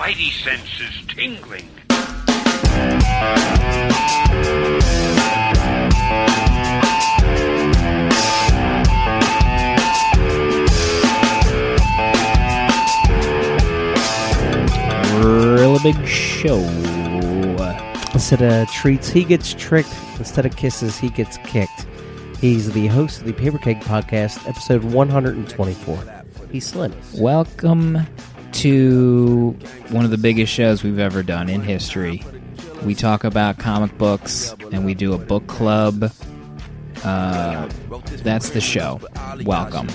spidey senses tingling. Really big show. Instead of treats, he gets tricked. Instead of kisses, he gets kicked. He's the host of the Paper Keg Podcast, episode 124. He's Slim. Welcome to one of the biggest shows we've ever done in history. We talk about comic books and we do a book club. Uh, that's the show. Welcome.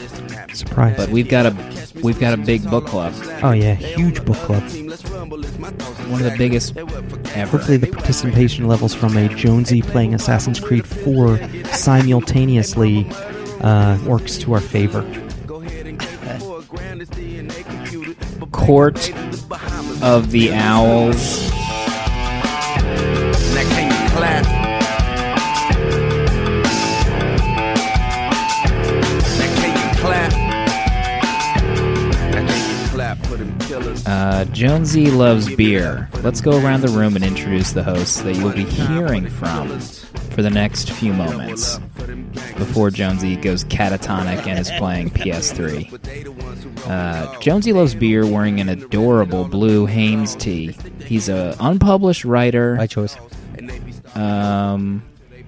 Surprise. But we've got a we've got a big book club. oh, yeah, huge book club. One of the biggest ever. Hopefully, the participation levels from a Jonesy playing Assassin's Creed 4 simultaneously uh, works to our favor. Court of the Owls. Uh, Jonesy loves beer. Let's go around the room and introduce the hosts that you'll be hearing from for the next few moments before Jonesy goes catatonic and is playing PS3. Uh, Jonesy loves beer wearing an adorable blue Hanes tee. He's a unpublished writer. My choice. Um,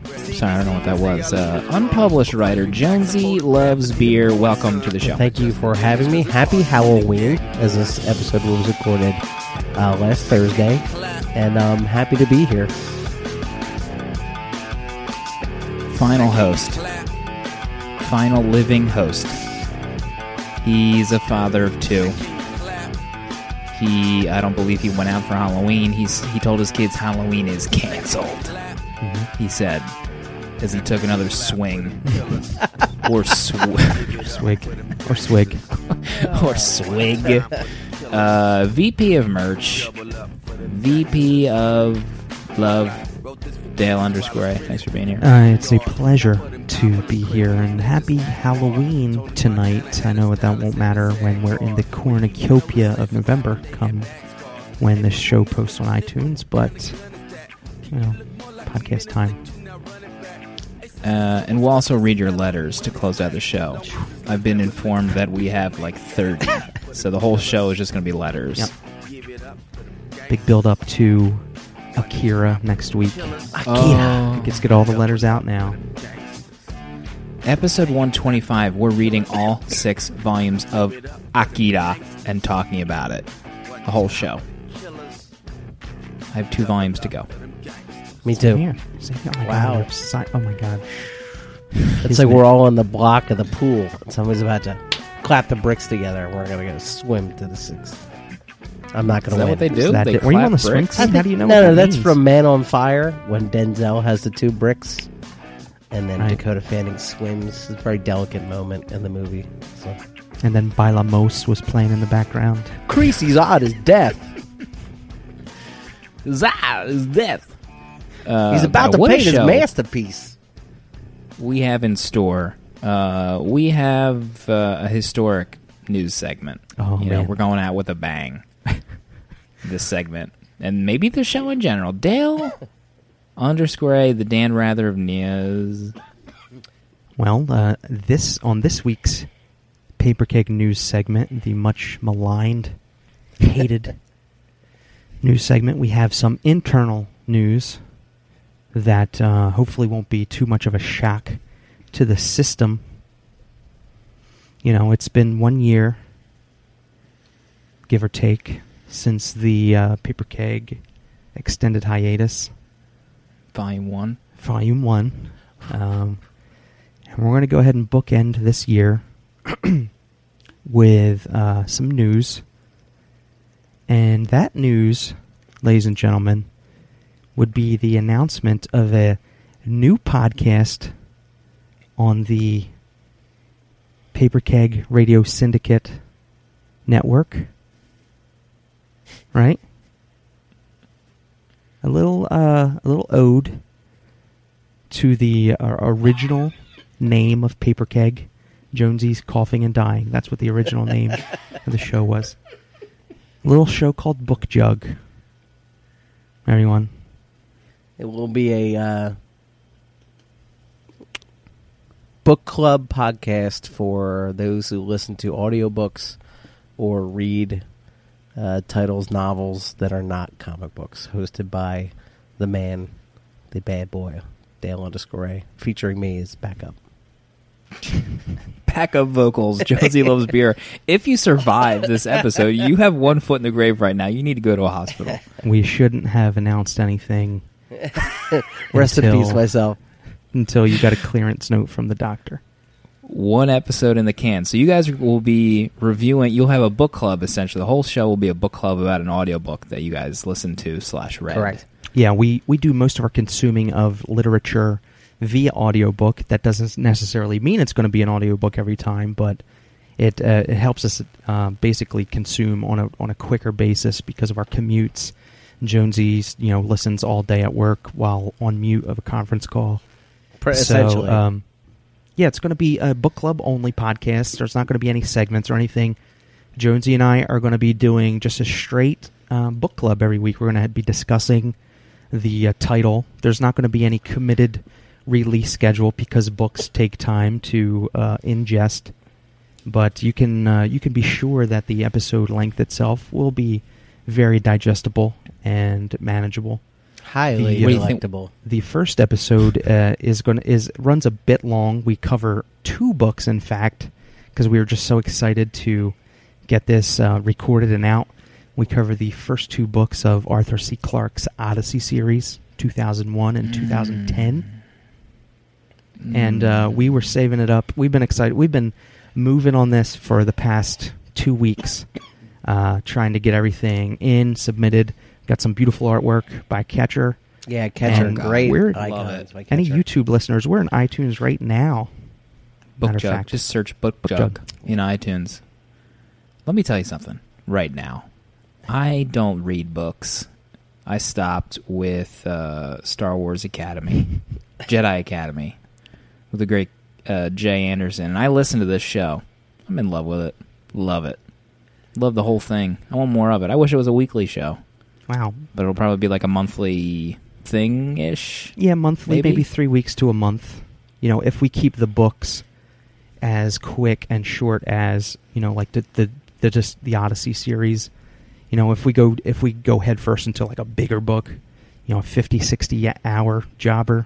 sorry, I don't know what that was. Uh, unpublished writer Jonesy loves beer. Welcome to the show. Thank you for having me. Happy Halloween, as this episode was recorded uh, last Thursday. And I'm happy to be here. Final host. Final living host. He's a father of two. He, I don't believe he went out for Halloween. He's he told his kids Halloween is canceled. He said, as he took another swing or sw- Swig. Or swig. or swig. Uh, VP of merch, VP of love, Dale underscore A. Thanks for being here. Uh, it's a pleasure to be here, and happy Halloween tonight. I know that won't matter when we're in the cornucopia of November, come when the show posts on iTunes, but, you know, podcast time. Uh, and we'll also read your letters to close out the show. I've been informed that we have like 30. so the whole show is just going to be letters. Yep. Big build up to Akira next week. Oh. Let's get all the letters out now. Episode 125, we're reading all six volumes of Akira and talking about it. The whole show. I have two volumes to go. Me too. Here. See, Oh my Wow. God, we're si- oh my god. It's like we're all on the block of the pool. And somebody's about to clap the bricks together. and We're going to go swim to the sixth. I'm not going to that win. what they do? That they it? Were you clap on the swing bricks? team? How do you know no, what no, that that's means? from Man on Fire when Denzel has the two bricks, and then Right. Dakota Fanning swims. It's a very delicate moment in the movie. So. And then Baila Mos was playing in the background. Creasy's odd as death. Zah is death. Uh, He's about to what a paint his show masterpiece. We have in store. Uh, we have uh, a historic news segment. Oh, you know, man. we're going out with a bang. This segment, and maybe the show in general. Dale underscore A, the Dan Rather of Nia's. Well, uh, this on this week's Paper Keg News segment, the much maligned, hated news segment, we have some internal news that uh, hopefully won't be too much of a shock to the system. You know, it's been one year, give or take, since the uh, Paper Keg extended hiatus. Volume one. Volume 1. Um, and we're going to go ahead and bookend this year with uh, some news. And that news, ladies and gentlemen, would be the announcement of a new podcast on the Paper Keg Radio Syndicate network. Right? A little uh, a little ode to the uh, original name of Paper Keg, Jonesy's Coughing and Dying. That's what the original name of the show was. little show called Book Jug. Everyone, It will be a uh, book club podcast for those who listen to audiobooks or read uh, titles, novels that are not comic books, hosted by the man, the bad boy, Dale underscore A, featuring me as backup. Backup vocals. Jonesy loves beer. If you survive this episode, you have one foot in the grave right now. You need to go to a hospital. we shouldn't have announced anything Rest in peace, myself. until you got a clearance note from the doctor. One episode in the can. So you guys will be reviewing. You'll have a book club essentially. The whole show will be a book club about an audiobook that you guys listen to slash read. Correct. Yeah, we, we do most of our consuming of literature via audiobook. That doesn't necessarily mean it's going to be an audiobook every time, but it uh, it helps us uh, basically consume on a on a quicker basis because of our commutes. Jonesy, you know, listens all day at work while on mute of a conference call. Pre- So, essentially. um, yeah, it's going to be a book club only podcast. There's not going to be any segments or anything. Jonesy and I are going to be doing just a straight um, book club every week. We're going to be discussing the uh, title. There's not going to be any committed release schedule because books take time to uh, ingest. But you can uh, you can be sure that the episode length itself will be very digestible and manageable Highly the- What do you think- delectable. the first episode uh, is going is runs a bit long. We cover two books, in fact, because we were just so excited to get this uh, recorded and out. We cover the first two books of Arthur C. Clarke's Odyssey series, 2001 and 2010, and uh, we were saving it up. We've been excited. We've been moving on this for the past two weeks, uh, trying to get everything in submitted. Got some beautiful artwork by Catcher. Yeah, catcher, And great we're- Love icons. it. by Any YouTube listeners, we're in iTunes right now. Book Matter of Jug. fact. Just search Book, Book Jug, Jug. in iTunes. Let me tell you something right now. I don't read books. I stopped with uh, Star Wars Academy, Jedi Academy, with the great uh, Jay Anderson. And I listen to this show. I'm in love with it. Love it. Love the whole thing. I want more of it. I wish it was a weekly show, Wow. but it'll probably be like a monthly thing ish. Yeah, monthly, Maybe. maybe. three weeks to a month. You know, if we keep the books as quick and short as you know, like the the, the just the Odyssey series. You know, if we go if we go head first into like a bigger book, you know, a 50, 60 hour jobber,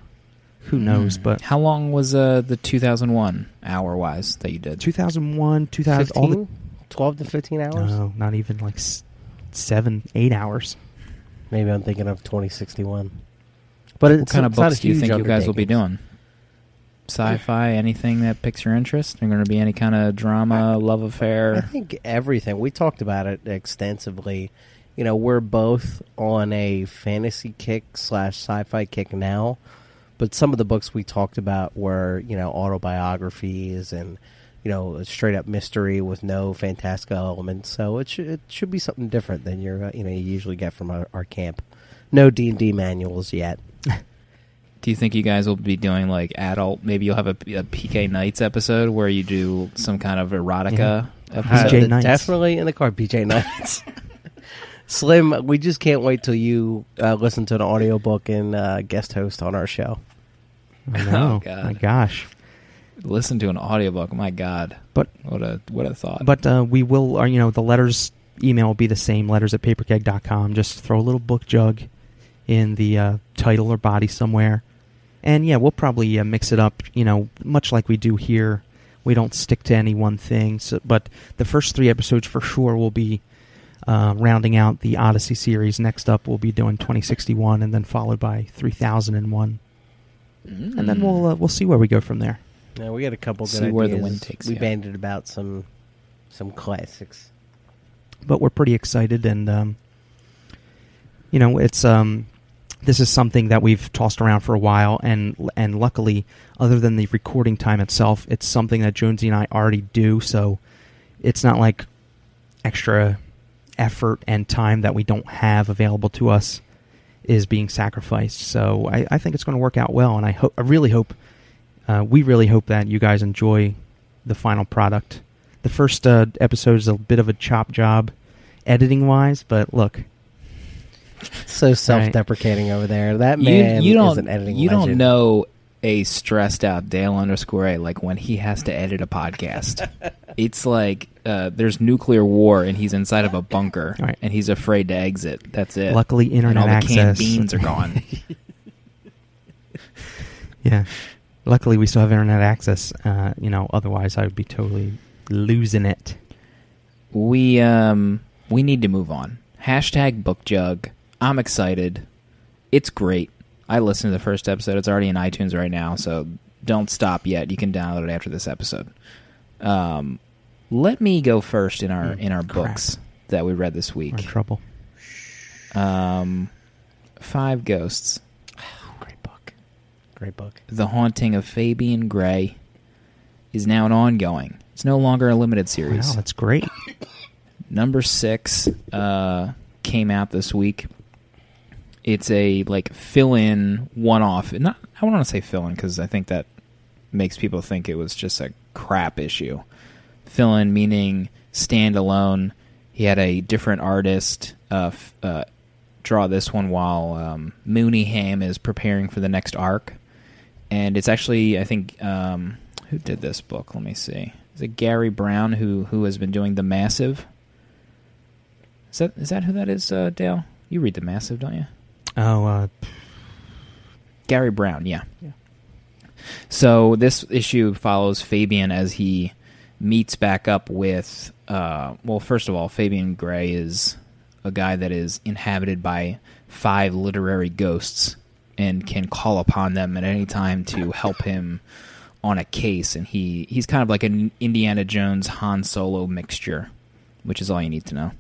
who knows? Mm. But how long was uh, the 2001 hour wise that you did? 2001, 2000, all the 12 to 15 hours? no, not even like s- seven, eight hours. Maybe I'm thinking of 2061. But What kind of books do you think you guys will be doing? Sci-fi, anything that piques your interest? Are going to be any kind of drama, love affair? I think everything. We talked about it extensively. You know, we're both on a fantasy kick slash sci-fi kick now, but some of the books we talked about were, you know, autobiographies and, you know, a straight up mystery with no fantastical elements. So it should it should be something different than you're, uh, you know, you usually get from our, our camp. No D and D manuals yet. Do you think you guys will be doing like adult? Maybe you'll have a, a PK Nights episode where you do some kind of erotica Yeah. episode. PJ Uh, Nights. Definitely in the car, BJ Nights. Slim, we just can't wait till you uh, listen to an audiobook and uh, guest host on our show. I know. God. My gosh. Listen to an audiobook. My God, But what a what a thought. But uh, we will, uh, you know, the letters email will be the same. Letters at paperkeg.com. Just throw a little book jug in the uh, title or body somewhere, and yeah, we'll probably uh, mix it up. You know, much like we do here. We don't stick to any one thing. So, but the first three episodes for sure will be uh, rounding out the Odyssey series. Next up, we'll be doing 2061, and then followed by 3001, Mm. and then we'll uh, we'll see where we go from there. Now we got a couple good See where the ideas. wind takes we you. banded about some some classics. but we're pretty excited and um, you know it's um, this is something that we've tossed around for a while and and luckily other than the recording time itself it's something that Jonesy and I already do so it's not like extra effort and time that we don't have available to us is being sacrificed so I, I think it's going to work out well and I hope I really hope uh, we really hope that you guys enjoy the final product the first uh, episode is a bit of a chop job editing wise, but look, So self-deprecating over there. That man you is don't an editing you legend. don't know a stressed out Dale underscore A like when he has to edit a podcast. it's like uh, there's nuclear war and he's inside of a bunker Right. and he's afraid to exit. That's it. luckily internet and all the access. canned beans are gone. yeah, luckily we still have internet access. Uh, you know, otherwise I would be totally losing it. we um we need to move on. Hashtag book jug. I'm excited. It's great. I listened to the first episode. It's already in iTunes right now, so don't stop yet. You can download it after this episode. Um, let me go first in our Mm, in our crap. books that we read this week. trouble. Um, Five Ghosts. Great book. The Haunting of Fabian Gray is now an ongoing. It's no longer a limited series. Wow, that's great. Number six uh, came out this week. It's a like fill-in one-off. Not I don't want to say fill-in because I think that makes people think it was just a crap issue. Fill-in meaning standalone. He had a different artist uh, f- uh, draw this one while um, Mooneyham is preparing for the next arc, and it's actually I think um, who did this book? Let me see. Is it Garry Brown who who has been doing the Massive? Is that is that who that is, uh, Dale? You read the Massive, don't you? Oh, uh, Garry Brown, yeah. yeah. So this issue follows Fabian as he meets back up with. Uh, well, first of all, Fabian Gray is a guy that is inhabited by five literary ghosts and can call upon them at any time to help him on a case. And he he's kind of like an Indiana Jones Han Solo mixture, which is all you need to know.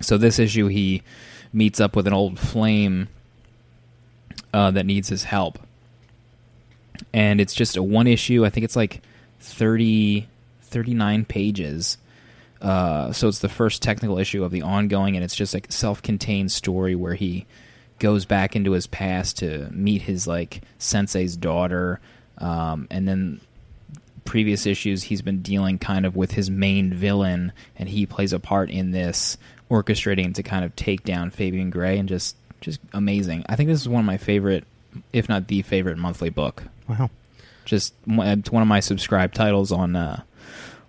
So this issue, he meets up with an old flame uh, that needs his help. And it's just a one issue. I think it's like 30, 39 pages. Uh, so it's the first technical issue of the ongoing, and it's just a self-contained story where he goes back into his past to meet his like sensei's daughter, um, and then previous issues he's been dealing kind of with his main villain, and he plays a part in this, orchestrating to kind of take down Fabian Gray, and just just amazing. I think this is one of my favorite, if not the favorite monthly book. wow. Just one- it's one of my subscribed titles on uh,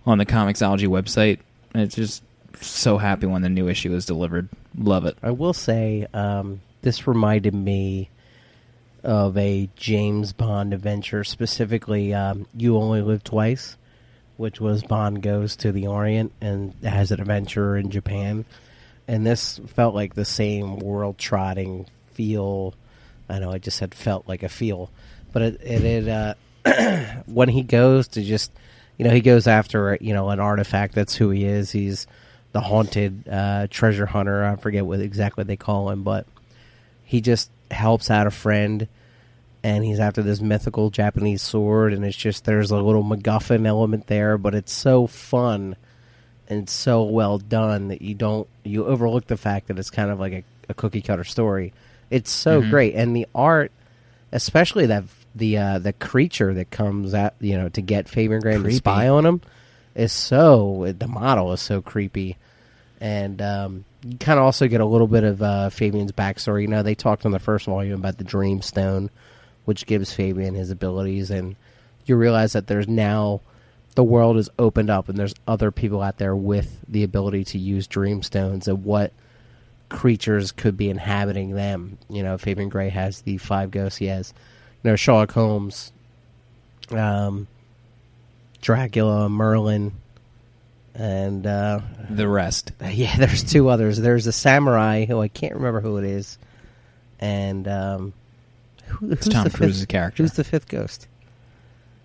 on the Comixology website. And it's just so happy when the new issue is delivered. Love it. I will say um, this reminded me of a James Bond adventure, specifically um, "You Only Live Twice," which was Bond goes to the Orient and has an adventure in Japan, and this felt like the same world trotting feel. I know I just said felt like a feel, but it it, it uh, when he goes to just you know he goes after you know an artifact that's who he is. He's the haunted uh, treasure hunter. I forget what exactly they call him but he just helps out a friend and he's after this mythical japanese sword and it's just there's a little macguffin element there but it's so fun and so well done that you don't you overlook the fact that it's kind of like a, a cookie cutter story. It's so Mhm. great and the art especially that the uh, the creature that comes out, you know, to get Fabian Gray to spy on him is so the model is so creepy, and um, you kind of also get a little bit of uh, Fabian's backstory. You know, they talked in the first volume about the Dream Stone, which gives Fabian his abilities, and you realize that there's now the world is opened up, and there's other people out there with the ability to use Dream Stones, and what creatures could be inhabiting them. You know, Fabian Gray has the five ghosts. He has, you know, Sherlock Holmes, um, Dracula, Merlin, and uh, The rest. yeah, there's two others. There's a samurai who I can't remember who it is, and um, who, who's Tom the Cruise's fifth, character. Who's the fifth ghost?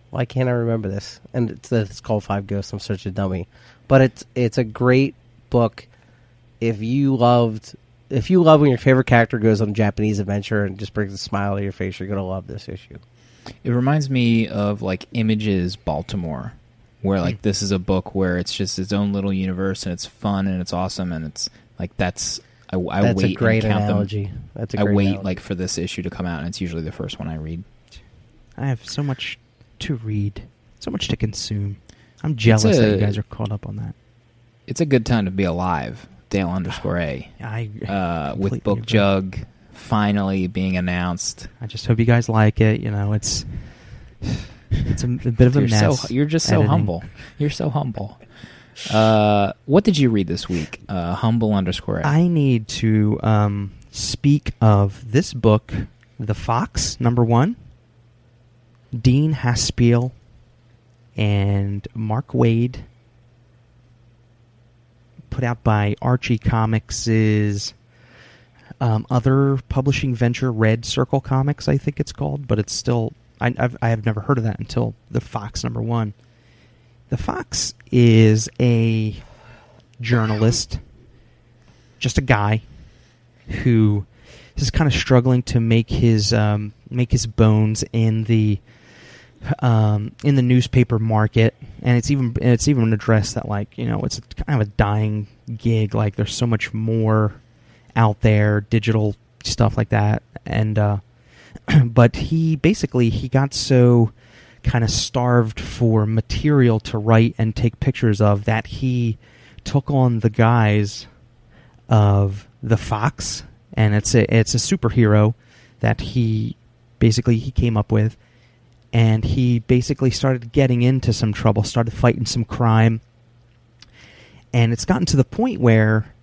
Why can't I remember this? And it's, it's called Five Ghosts. I'm such a dummy, but it's it's a great book. If you loved, if you love when your favorite character goes on a Japanese adventure and just brings a smile to your face, you're gonna love this issue. It reminds me of like Images Baltimore, where like this is a book where it's just its own little universe and it's fun and it's awesome and it's like that's I, I That's wait a great and count analogy. them. That's a I great wait analogy. like for this issue to come out and it's usually the first one I read. I have so much to read, so much to consume. I'm jealous that you guys are caught up on that. It's a good time to be alive Dale underscore A. I Uh, with Book. Jug finally being announced. I just hope you guys like it. You know, it's it's a, a bit of a You're mess. so you're just so editing. humble. You're so humble. Uh, what did you read this week? Uh, humble underscore A. I need to um, speak of this book, The Fox, number one. Dean Haspiel and Mark Waid, put out by Archie Comics' um, other publishing venture, Red Circle Comics, I think it's called, but it's still I, I've, I have never heard of that until The Fox, number one. The Fox is a journalist, just a guy who is kind of struggling to make his um, make his bones in the um, in the newspaper market, and it's even it's even addressed that like you know it's kind of a dying gig. Like there's so much more out there, digital stuff like that, and uh, but he basically he got so kind of starved for material to write and take pictures of that he took on the guise of the fox. And it's a it's a superhero that he basically he came up with. And he basically started getting into some trouble started fighting some crime. And it's gotten to the point where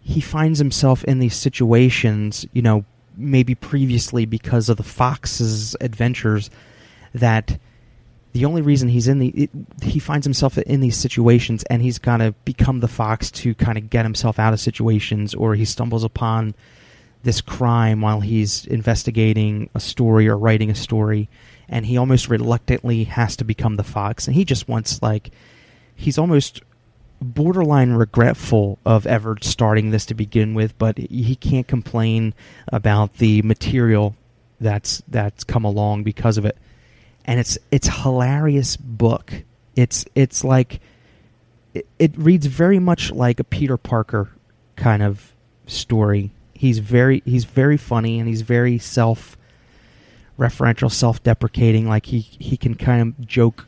he finds himself in these situations, you know, maybe previously because of the Fox's adventures, that the only reason he's in the it, he finds himself in these situations and he's got to become the fox to kind of get himself out of situations or he stumbles upon this crime while he's investigating a story or writing a story and he almost reluctantly has to become the fox and he just wants like he's almost borderline regretful of ever starting this to begin with but he can't complain about the material that's that's come along because of it. And it's it's hilarious book. It's it's like it, it reads very much like a Peter Parker kind of story. He's very he's very funny and he's very self referential self-deprecating. Like he he can kind of joke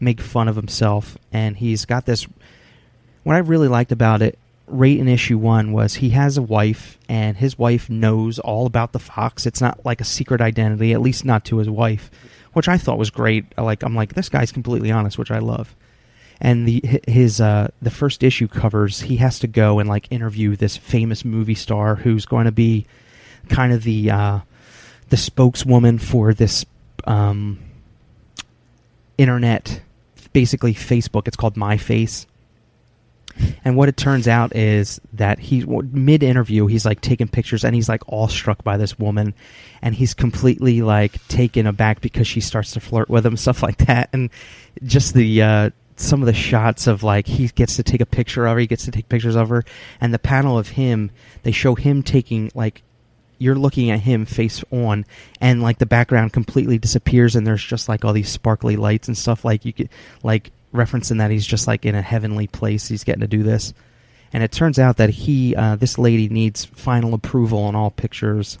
make fun of himself. And he's got this what I really liked about it right in issue one was he has a wife and his wife knows all about the fox. It's not like a secret identity at least not to his wife which I thought was great. Like I'm like this guy's completely honest which I love. And the his uh the first issue covers he has to go and like interview this famous movie star who's going to be kind of the uh the spokeswoman for this um internet basically Facebook. It's called my face and what it turns out is that he mid interview he's like taking pictures and he's like awestruck by this woman. And he's completely like taken aback because she starts to flirt with him stuff like that. And just the uh some of the shots of like he gets to take a picture of her he gets to take pictures of her. And the panel of him they show him taking like you're looking at him face on and like the background completely disappears and there's just like all these sparkly lights and stuff like you could like referencing that he's just like in a heavenly place he's getting to do this. And it turns out that he uh, this lady needs final approval on all pictures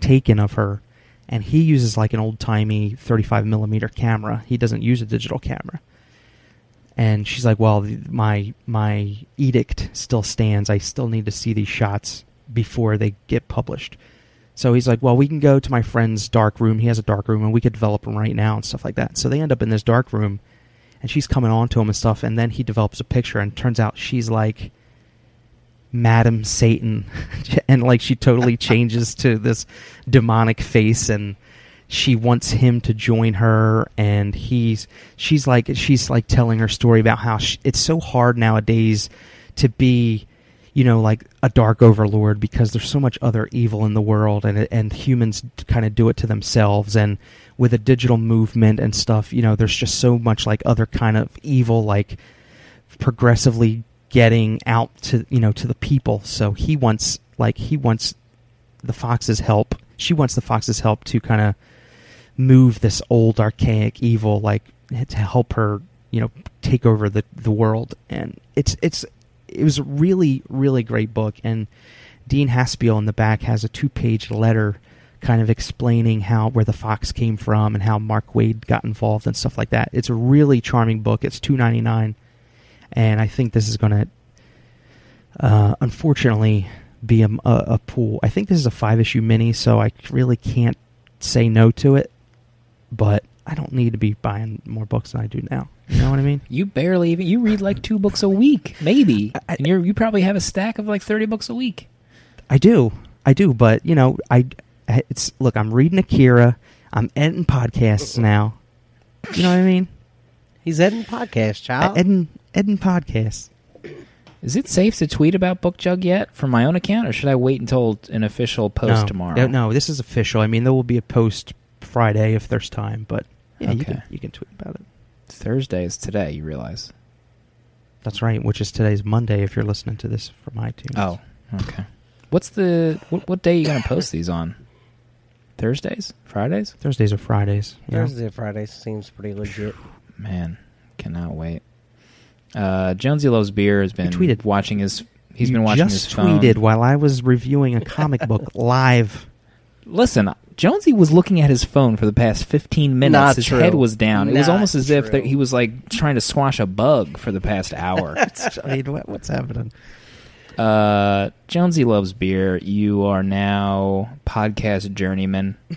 taken of her. And he uses like an old timey 35 millimeter camera. He doesn't use a digital camera. And she's like well my my edict still stands. I still need to see these shots before they get published. So he's like well we can go to my friend's dark room. He has a dark room and we could develop them right now and stuff like that. So they end up in this dark room and she's coming on to him and stuff and then he develops a picture and turns out she's like madam satan. And like she totally changes to this demonic face and she wants him to join her and he's she's like she's like telling her story about how sh it's so hard nowadays to be you know like a dark overlord because there's so much other evil in the world and and humans kind of do it to themselves and with a digital movement and stuff you know there's just so much like other kind of evil like progressively getting out to you know to the people. So he wants like he wants the fox's help. She wants the fox's help to kind of move this old archaic evil like to help her you know take over the the world. And it's it's it was a really really great book. And Dean Haspiel in the back has a two page letter kind of explaining how where the fox came from and how Mark Waid got involved and stuff like that. It's a really charming book. It's two ninety nine, and I think this is going to uh, unfortunately be a, a, a pool. I think this is a five issue mini, so I really can't say no to it. But I don't need to be buying more books than I do now. You know what I mean? You barely even you read like two books a week, maybe, I- and you you probably have a stack of like thirty books a week. I do, I do. But you know, I it's look. I'm reading Akira. I'm editing podcasts now. You know what I mean? He's editing podcast, child. Editing editing podcasts. Is it safe to tweet about Book Jug yet from my own account, or should I wait until an official post no, tomorrow? No, no, this is official. I mean, there will be a post Friday if there's time, but yeah, you can you can tweet about it. Thursday is today. You realize? That's right. Which is today's Monday if you're listening to this from iTunes. Oh, okay. What's the what, what day are you gonna post these on? Thursdays, Fridays? Thursdays or Fridays. you know? Thursday, Friday seems pretty legit. Man, cannot wait. Uh, Jonesy loves beer. Has been tweeted. watching his. He's You been watching just his phone. tweeted while I was reviewing a comic book live. Listen, Jonesy was looking at his phone for the past 15 minutes. Not his true. head was down. it was Not almost as if true. there, he was like trying to squash a bug for the past hour. I mean, what, what's happening? Uh, Jonesy loves beer. You are now podcast journeyman.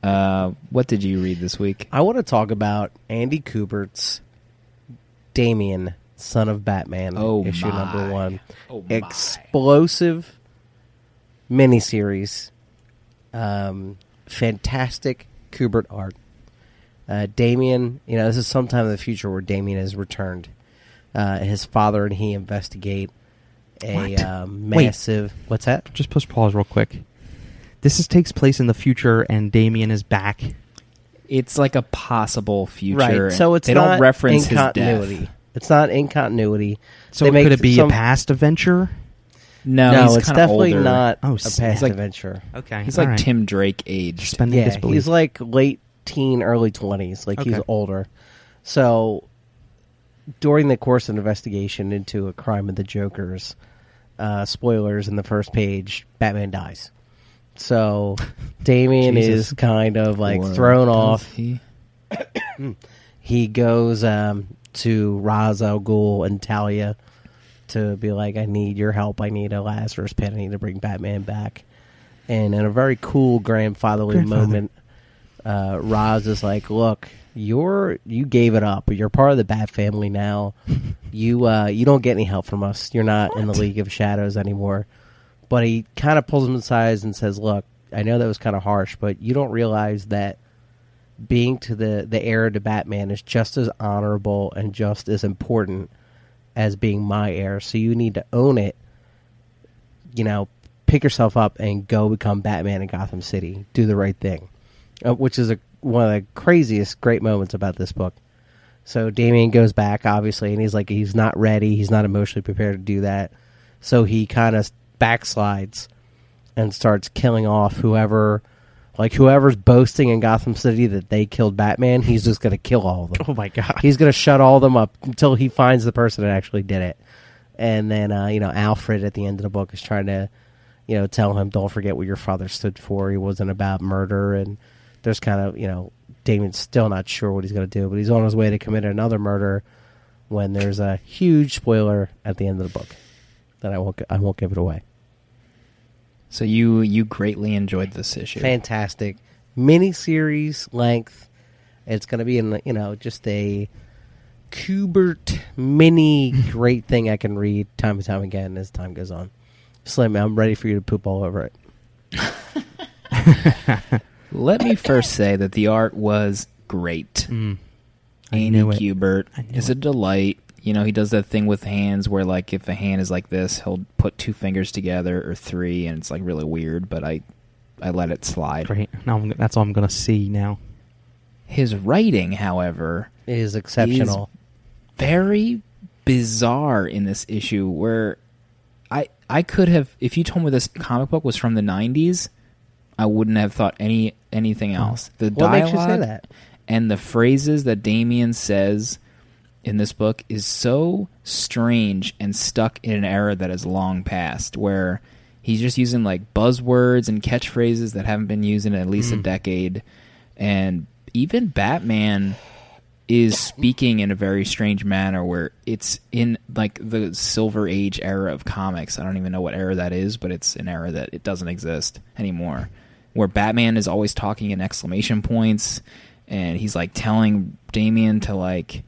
Uh, what did you read this week? I want to talk about Andy Kubert's Damian, son of Batman, Oh, issue my. number one. Oh, my. Explosive miniseries. Um, fantastic Kubert art. Uh, Damian, you know, this is sometime in the future where Damian has returned. Uh, his father and he investigate a What? Uh, Wait. massive. What's that? Just push pause real quick. This is, takes place in the future, and Damian is back. It's like a possible future. Right. So it's they not don't reference in his continuity. death. It's not in continuity. So They make could it be some- a past adventure? No, no, he's it's definitely older. not Oh, a s- past like- adventure. Okay, He's like Tim Drake age. Suspending Yeah, disbelief. he's like late teen, early twenties. Like he's older. So during the course of investigation into a crime of the Joker's, uh, spoilers in the first page, Batman dies. So Damian Jesus. is kind of like thrown off. he? He goes um, to Ra's al Ghul and Talia to be like, I need your help. I need a Lazarus pit. I need to bring Batman back. And in a very cool grandfatherly Grandfather. moment, uh, Ra's is like, "Look, you're you gave it up. You're part of the Bat family now. you uh, you don't get any help from us. You're not in the League of Shadows anymore." But he kind of pulls him aside and says, "Look, I know that was kind of harsh, but you don't realize that being to the the heir to Batman is just as honorable and just as important as being my heir. So you need to own it. You know, pick yourself up and go become Batman in Gotham City. Do the right thing." uh, which is a, one of the craziest great moments about this book. So Damian goes back, obviously, and he's like, he's not ready. He's not emotionally prepared to do that. So he kind of backslides and starts killing off whoever, like whoever's boasting in Gotham City that they killed Batman. He's just going to kill all of them. Oh my god. He's going to shut all of them up until he finds the person that actually did it. And then, uh, you know, Alfred at the end of the book is trying to, you know, tell him, don't forget what your father stood for. He wasn't about murder. And there's kind of, you know, Damian's still not sure what he's going to do, but he's on his way to commit another murder when there's a huge spoiler at the end of the book that I won't, I won't give it away. So you you greatly enjoyed this issue. Fantastic mini series length. It's going to be in, you know, just a Kubert mini great thing I can read time and time again as time goes on. Slim, I'm ready for you to poop all over it. Let me first say that the art was great. Mm. I Andy knew it. Kubert is a delight. You know, he does that thing with hands where, like, if a hand is like this, he'll put two fingers together or three, and it's like really weird. But I, I let it slide. Great. Now I'm, that's all I'm gonna see now. His writing, however, is exceptional. very bizarre in this issue where I I could have if you told me this comic book was from the 90s I wouldn't have thought any anything else. The what dialogue makes you say that? and the phrases that Damian says in this book is so strange and stuck in an era that is long past where he's just using like buzzwords and catchphrases that haven't been used in at least a hmm. decade and even Batman is speaking in a very strange manner where it's in like the silver age era of comics. I don't even know what era that is, but it's an era that it doesn't exist anymore. Where Batman is always talking in exclamation points and he's like telling Damian to like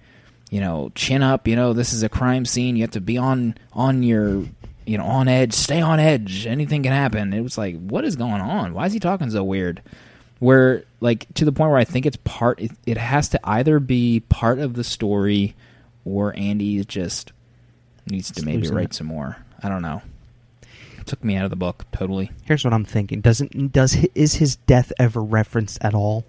you know, chin up, you know, this is a crime scene. You have to be on on your you know, on edge, stay on edge. Anything can happen. It was like, what is going on? Why is he talking so weird? Where like to the point where I think it's part it, it has to either be part of the story or Andy just needs to Just maybe write it. some more. I don't know. It took me out of the book totally. Here's what I'm thinking: doesn't does is his death ever referenced at all?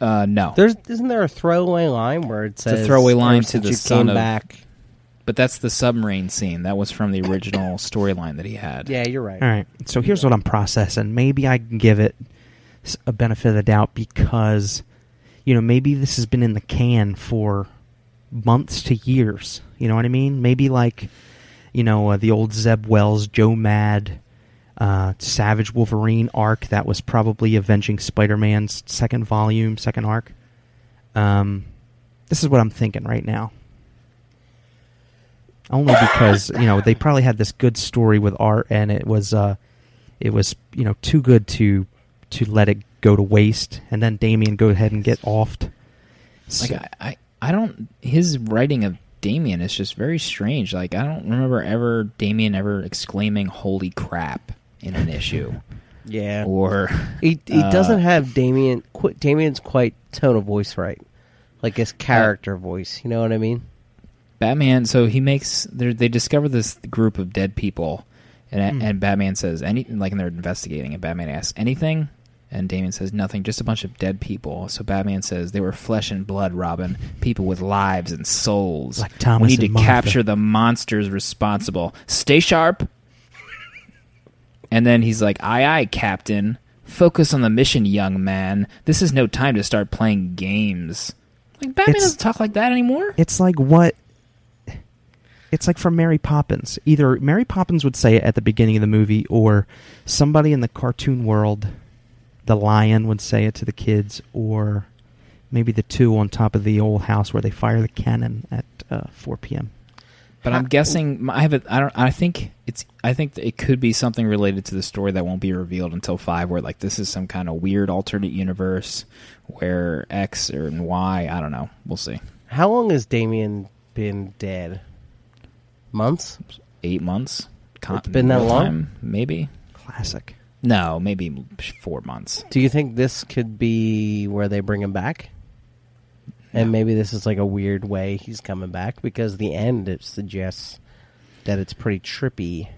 Uh no. There's isn't there a throwaway line where it says a throwaway line to since the you son came of- back. But that's the submarine scene. That was from the original storyline that he had. Yeah, you're right. All right. So here's what I'm processing. Maybe I can give it a benefit of the doubt because, you know, maybe this has been in the can for months to years. You know what I mean? Maybe like, you know, uh, the old Zeb Wells, Joe Mad, uh, Savage Wolverine arc that was probably Avenging Spider-Man's second volume, second arc. Um, this is what I'm thinking right now. Only because you know they probably had this good story with art, and it was uh, it was you know too good to to let it go to waste, and then Damian go ahead and get offed. Like I, I, I don't. His writing of Damian is just very strange. Like I don't remember ever Damian ever exclaiming "Holy crap!" in an issue, Yeah. or He he uh, doesn't have Damian. Qu- Damian's quite tone of voice right, like his character voice. You know what I mean? Batman. So he makes. they're- They discover this group of dead people, and Hmm. and Batman says any like and they're investigating, and Batman asks anything. And Damian says nothing, just a bunch of dead people. So Batman says they were flesh and blood, Robin, people with lives and souls. Like Thomas we need to Martha. capture the monsters responsible. Stay sharp. And then he's like, "Aye, aye, Captain. Focus on the mission, young man. This is no time to start playing games." Like Batman It's- doesn't talk like that anymore. It's like what? It's like from Mary Poppins. Either Mary Poppins would say it at the beginning of the movie, or somebody in the cartoon world, the lion, would say it to the kids, or maybe the two on top of the old house where they fire the cannon at uh, 4 p.m. But I'm guessing I have a, I don't I think it's I think it could be something related to the story that won't be revealed until 5 where like this is some kind of weird alternate universe where X or and Y, I don't know. We'll see. How long has Damian been dead? Months. 8 months. Con- It's been that long? time, maybe. Classic. No, maybe 4 months. Do you think this could be where they bring him back? And maybe this is like a weird way he's coming back because the end it suggests that it's pretty trippy.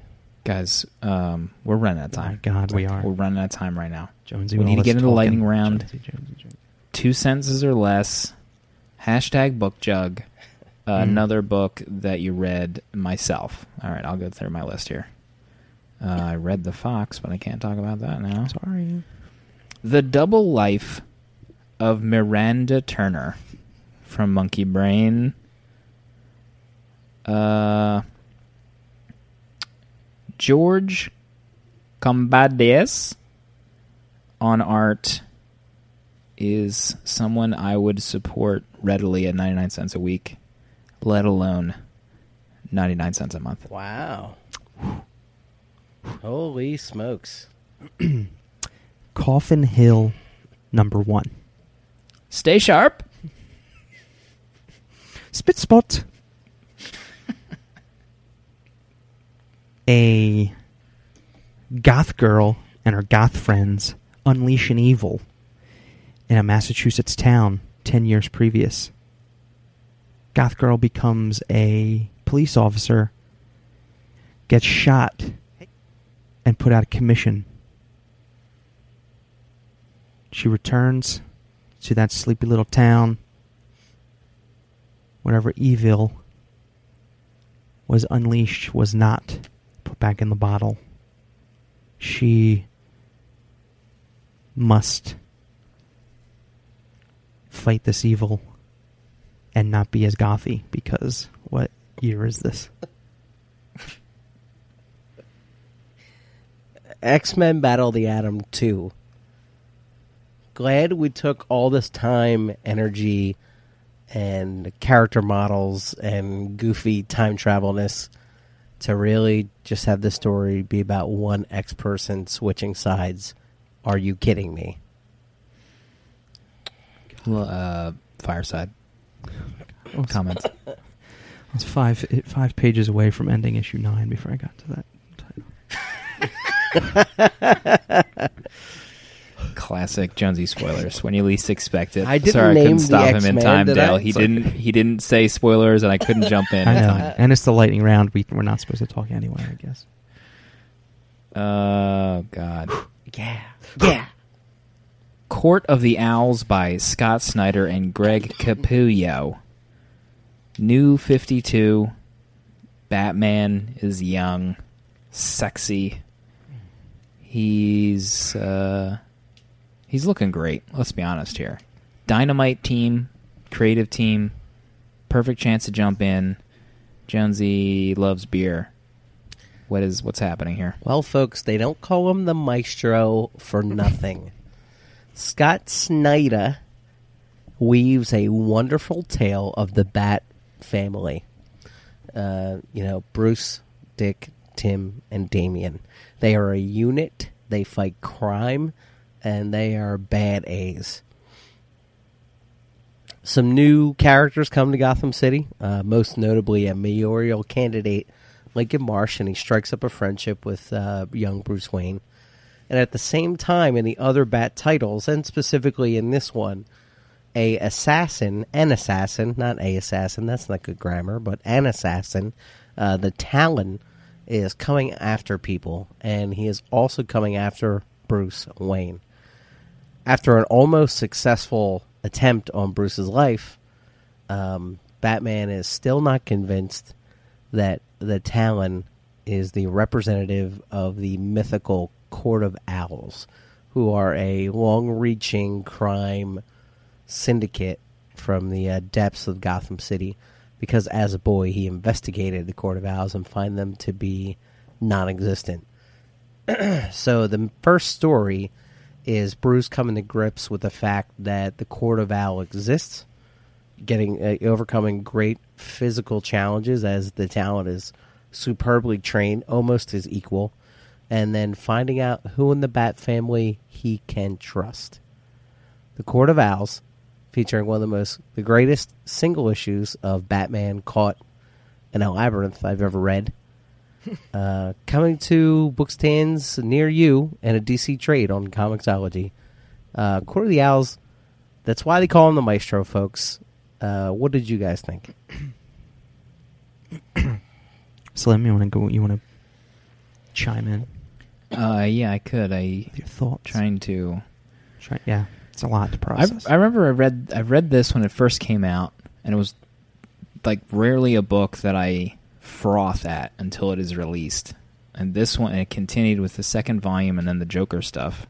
Guys, um, we're running out of Oh my time. God, we are. We're running out of time right now. Jonesy, We need to get into the lightning round. Jonesy, Jonesy, Jonesy. two sentences or less. Hashtag book jug. Uh, Mm. Another book that you read myself. All right, I'll go through my list here. Uh, I read The Fox, but I can't talk about that now. Sorry. The Double Life of Miranda Turner from Monkey Brain. Uh, George Kambadais on art is someone I would support readily at 99 cents a week, let alone 99 cents a month. Wow. Holy smokes. Coffin Hill, number one. Stay sharp. Spit spot. a goth girl and her goth friends unleash an evil in a Massachusetts town 10 years previous. Goth girl becomes a police officer, gets shot, and put out of commission. She returns to that sleepy little town whatever evil was unleashed was not put back in the bottle. She must fight this evil and not be as gothy because what year is this? X Men Battle the Atom 2. Glad we took all this time, energy, and character models and goofy time travelness to really just have the story be about one X person switching sides. Are you kidding me? Uh, fireside comments. I was five five pages away from ending issue nine before I got to that title. Classic Jonesy spoilers when you least expect it. I didn't Sorry, I name couldn't the stop him in X-Men, time, did Dale. I? He Sorry. didn't. He didn't say spoilers, and I couldn't jump in. I in know, time. and it's the lightning round. We we're not supposed to talk anyway. I guess. Oh God. Yeah. Yeah. Court of the Owls by Scott Snyder and Greg Capullo. New 52. Batman is young, sexy. He's uh he's looking great, let's be honest here. Dynamite team, creative team, perfect chance to jump in. Jonesy loves beer. What is what's happening here? Well, folks, they don't call him the maestro for nothing. Scott Snyder weaves a wonderful tale of the Bat family. Uh, you know, Bruce, Dick, Tim, and Damian. They are a unit. They fight crime, and they are bad A's. Some new characters come to Gotham City, uh, most notably a mayoral candidate, Lincoln March, and he strikes up a friendship with uh, young Bruce Wayne. And at the same time, in the other Bat titles, and specifically in this one, a assassin, an assassin, not a assassin, that's not good grammar, but an assassin, uh, the Talon, is coming after people, and he is also coming after Bruce Wayne. After an almost successful attempt on Bruce's life, um, Batman is still not convinced that the Talon is the representative of the mythical Court of Owls, who are a long reaching crime syndicate from the uh, depths of Gotham City. Because as a boy, he investigated the Court of Owls and find them to be non existent. so the first story is Bruce coming to grips with the fact that the Court of Owl exists, getting uh, overcoming great physical challenges as the Talon is superbly trained, almost his equal, and then finding out who in the Bat family he can trust. The Court of Owls, featuring one of the most the greatest single issues of Batman caught in a labyrinth I've ever read. Uh, coming to bookstands near you and a DC trade on Comixology. Uh, Court of the Owls. That's why they call him the Maestro, folks. Uh, what did you guys think? Slim, you want to go? You want to chime in Uh yeah, I could. I with your thoughts? trying to Try, yeah, it's a lot to I, process. I remember I read I read this when it first came out, and it was like rarely a book that I froth at until it is released. And this one, it continued with the second volume and then the Joker stuff.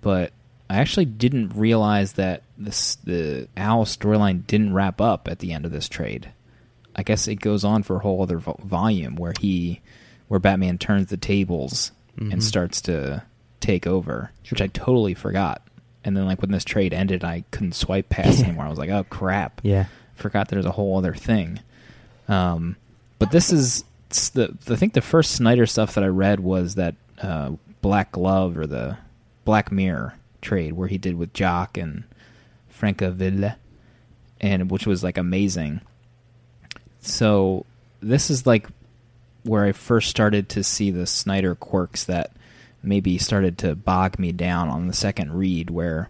But I actually didn't realize that this the Owl storyline didn't wrap up at the end of this trade. I guess it goes on for a whole other vo- volume where he, where Batman turns the tables Mhm. and starts to take over, which I totally forgot. And then like when this trade ended, I couldn't swipe past anymore. I was like, oh crap, yeah, forgot there's a whole other thing. Um, but this is the I think the first Snyder stuff that I read was that uh, Black Glove or the Black Mirror trade where he did with Jock and Francavilla, and which was like amazing. So this is like where I first started to see the Snyder quirks that maybe started to bog me down on the second read, where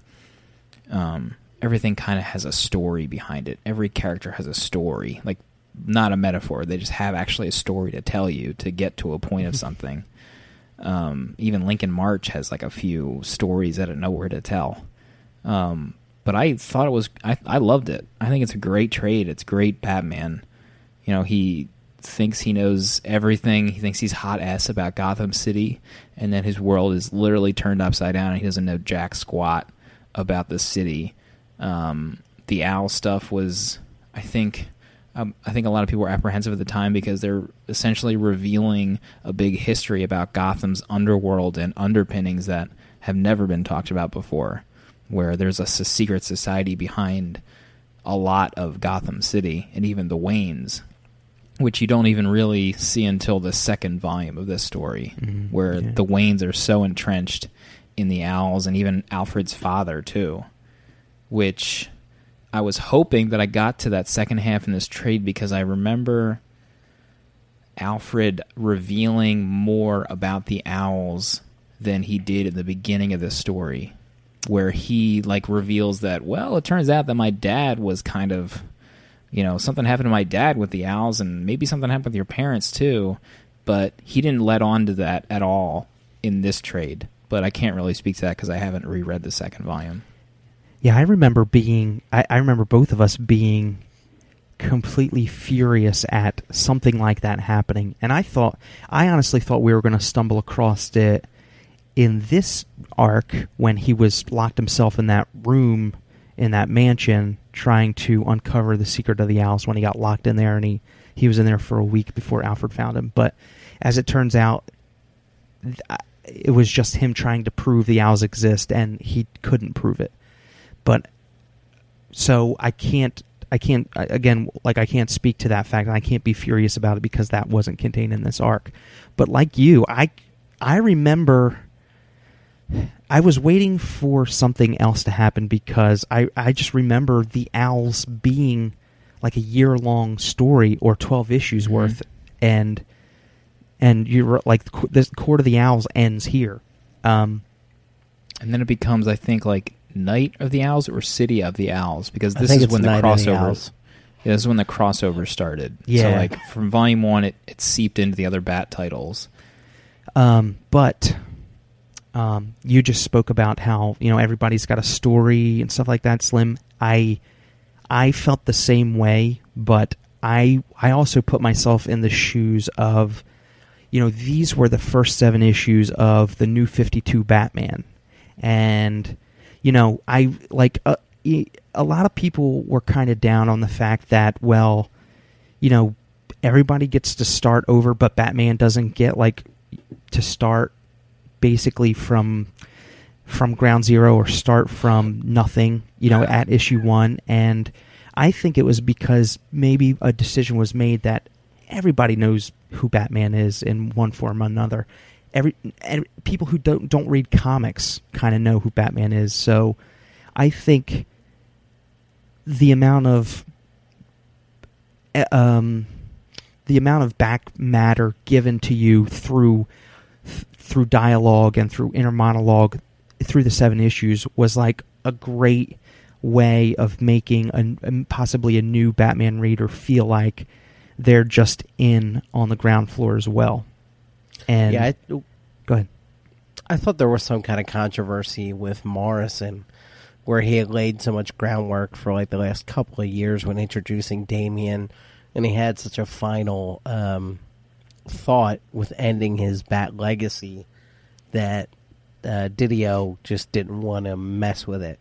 um, everything kind of has a story behind it. Every character has a story, like not a metaphor. They just have actually a story to tell you to get to a point of something. Um, even Lincoln March has like a few stories that I know where to tell. Um, but I thought it was I I loved it. I think it's a great trade. It's great Batman. You know, he thinks he knows everything. He thinks he's hot ass about Gotham City, and then his world is literally turned upside down, and he doesn't know jack squat about the city. Um, the owl stuff was, I think, um, I think a lot of people were apprehensive at the time because they're essentially revealing a big history about Gotham's underworld and underpinnings that have never been talked about before, where there's a secret society behind a lot of Gotham City and even the Waynes, which you don't even really see until the second volume of this story, Mhm, where yeah. the Waynes are so entrenched in the Owls and even Alfred's father too, which I was hoping that I got to that second half in this trade because I remember Alfred revealing more about the owls than he did in the beginning of the story where he like reveals that well it turns out that my dad was kind of you know something happened to my dad with the owls and maybe something happened with your parents too but he didn't let on to that at all in this trade but i can't really speak to that because i haven't reread the second volume Yeah, I remember being. I, I remember both of us being completely furious at something like that happening, and I thought, I honestly thought we were going to stumble across it in this arc when he was locked himself in that room in that mansion trying to uncover the secret of the owls when he got locked in there and he he was in there for a week before Alfred found him. But as it turns out it was just him trying to prove the owls exist and he couldn't prove it. But so I can't I can't again like I can't speak to that fact and I can't be furious about it because that wasn't contained in this arc. But like you I I remember I was waiting for something else to happen because I, I just remember the owls being like a year long story or 12 issues Mhm. worth and and you're like the this court of the owls ends here um and then it becomes i think like night of the owls or city of the owls because this is when the Night the crossover Owls. Yeah, this is when the crossover started. So Yeah. like from volume one it, it seeped into the other bat titles. Um, but um, you just spoke about how you know everybody's got a story and stuff like that. Slim, I I felt the same way, but I I also put myself in the shoes of you know these were the first seven issues of the new Fifty Two Batman, and you know I like uh, a lot of people were kind of down on the fact that well you know everybody gets to start over but batman doesn't get like to start basically from from ground zero or start from nothing you know at issue one. And i think it was because maybe a decision was made that everybody knows who batman is in one form or another. Every, and people who don't don't read comics kind of know who batman is. So i think the amount of uh, um, the amount of back matter given to you through th- through dialogue and through inner monologue through the seven issues was like a great way of making a, possibly a new Batman reader feel like they're just in on the ground floor as well. And yeah, I, go ahead. I thought there was some kind of controversy with Morrison where he had laid so much groundwork for like the last couple of years when introducing Damian and he had such a final um, thought with ending his bat legacy that uh, DiDio just didn't want to mess with it.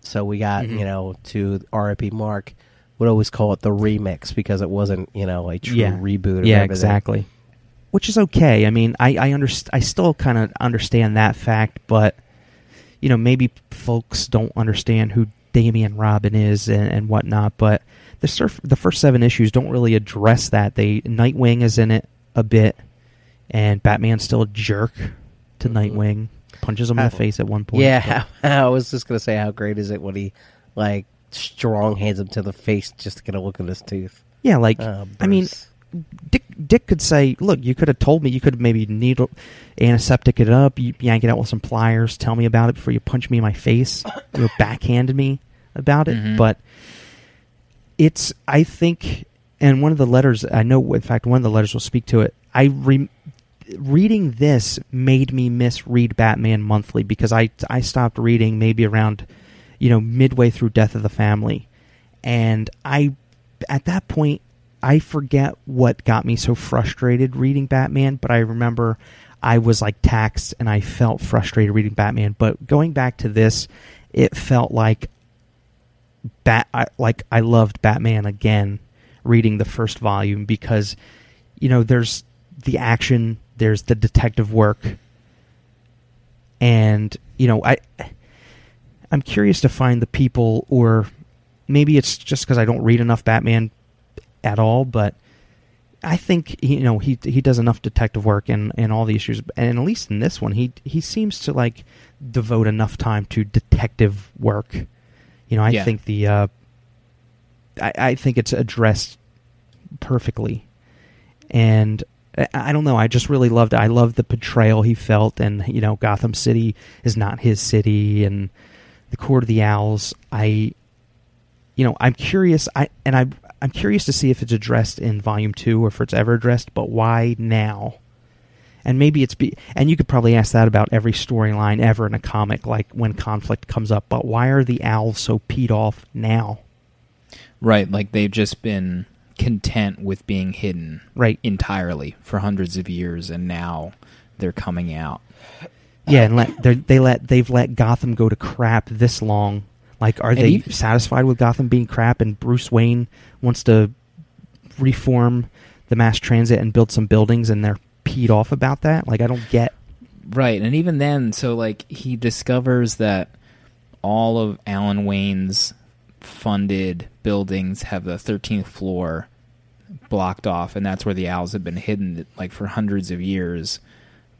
So we got, Mhm. you know, to RIP Mark would always call it the remix because it wasn't, you know, a true Yeah. reboot yeah, everything. exactly. Which is okay. I mean, I I, underst- I still kind of understand that fact, but you know, maybe folks don't understand who Damian Robin is and, and whatnot. But the surf- the first seven issues don't really address that. They Nightwing is in it a bit, and Batman's still a jerk to Mhm. Nightwing. Punches him in How- the face at one point. Yeah, I was just gonna say how great is it when he like strong hands him to the face just to get a look at his tooth. yeah. Like Oh, I mean, Dick Dick could say, "Look, you could have told me. You could have maybe needle antiseptic it up, you yank it out with some pliers, tell me about it before you punch me in my face, you know, backhanded me about it." Mhm. But it's, I think, and one of the letters I know, in fact, one of the letters will speak to it. I re- reading this made me miss read Batman monthly because I I stopped reading maybe around, you know, midway through Death of the Family, and I at that point I forget what got me so frustrated reading Batman, but I remember I was like taxed and I felt frustrated reading Batman. But going back to this, it felt like bat like I loved Batman again reading the first volume because you know there's the action, there's the detective work, and you know I I'm curious to find the people or maybe it's just because I don't read enough Batman at all, but I think you know he he does enough detective work in in all the issues, and at least in this one, he he seems to like devote enough time to detective work. You know, I Yeah. think the uh, I, I think it's addressed perfectly, and I, I don't know. I just really loved. I loved the betrayal he felt, and you know, Gotham City is not his city, and the Court of the Owls. I, you know, I'm curious. I and I I'm curious to see if it's addressed in Volume Two or if it's ever addressed. But why now? And maybe it's be and you could probably ask that about every storyline ever in a comic, like when conflict comes up. But why are the owls so peed off now? Right, like they've just been content with being hidden Right. entirely for hundreds of years, and now they're coming out. Yeah, and let they let they've let Gotham go to crap this long. Like, are And they even- satisfied with Gotham being crap? And Bruce Wayne wants to reform the mass transit and build some buildings, and they're peed off about that. Like, I don't get. Right, and even then, so like he discovers that all of Alan Wayne's funded buildings have the 13th floor blocked off, and that's where the owls have been hidden like for hundreds of years.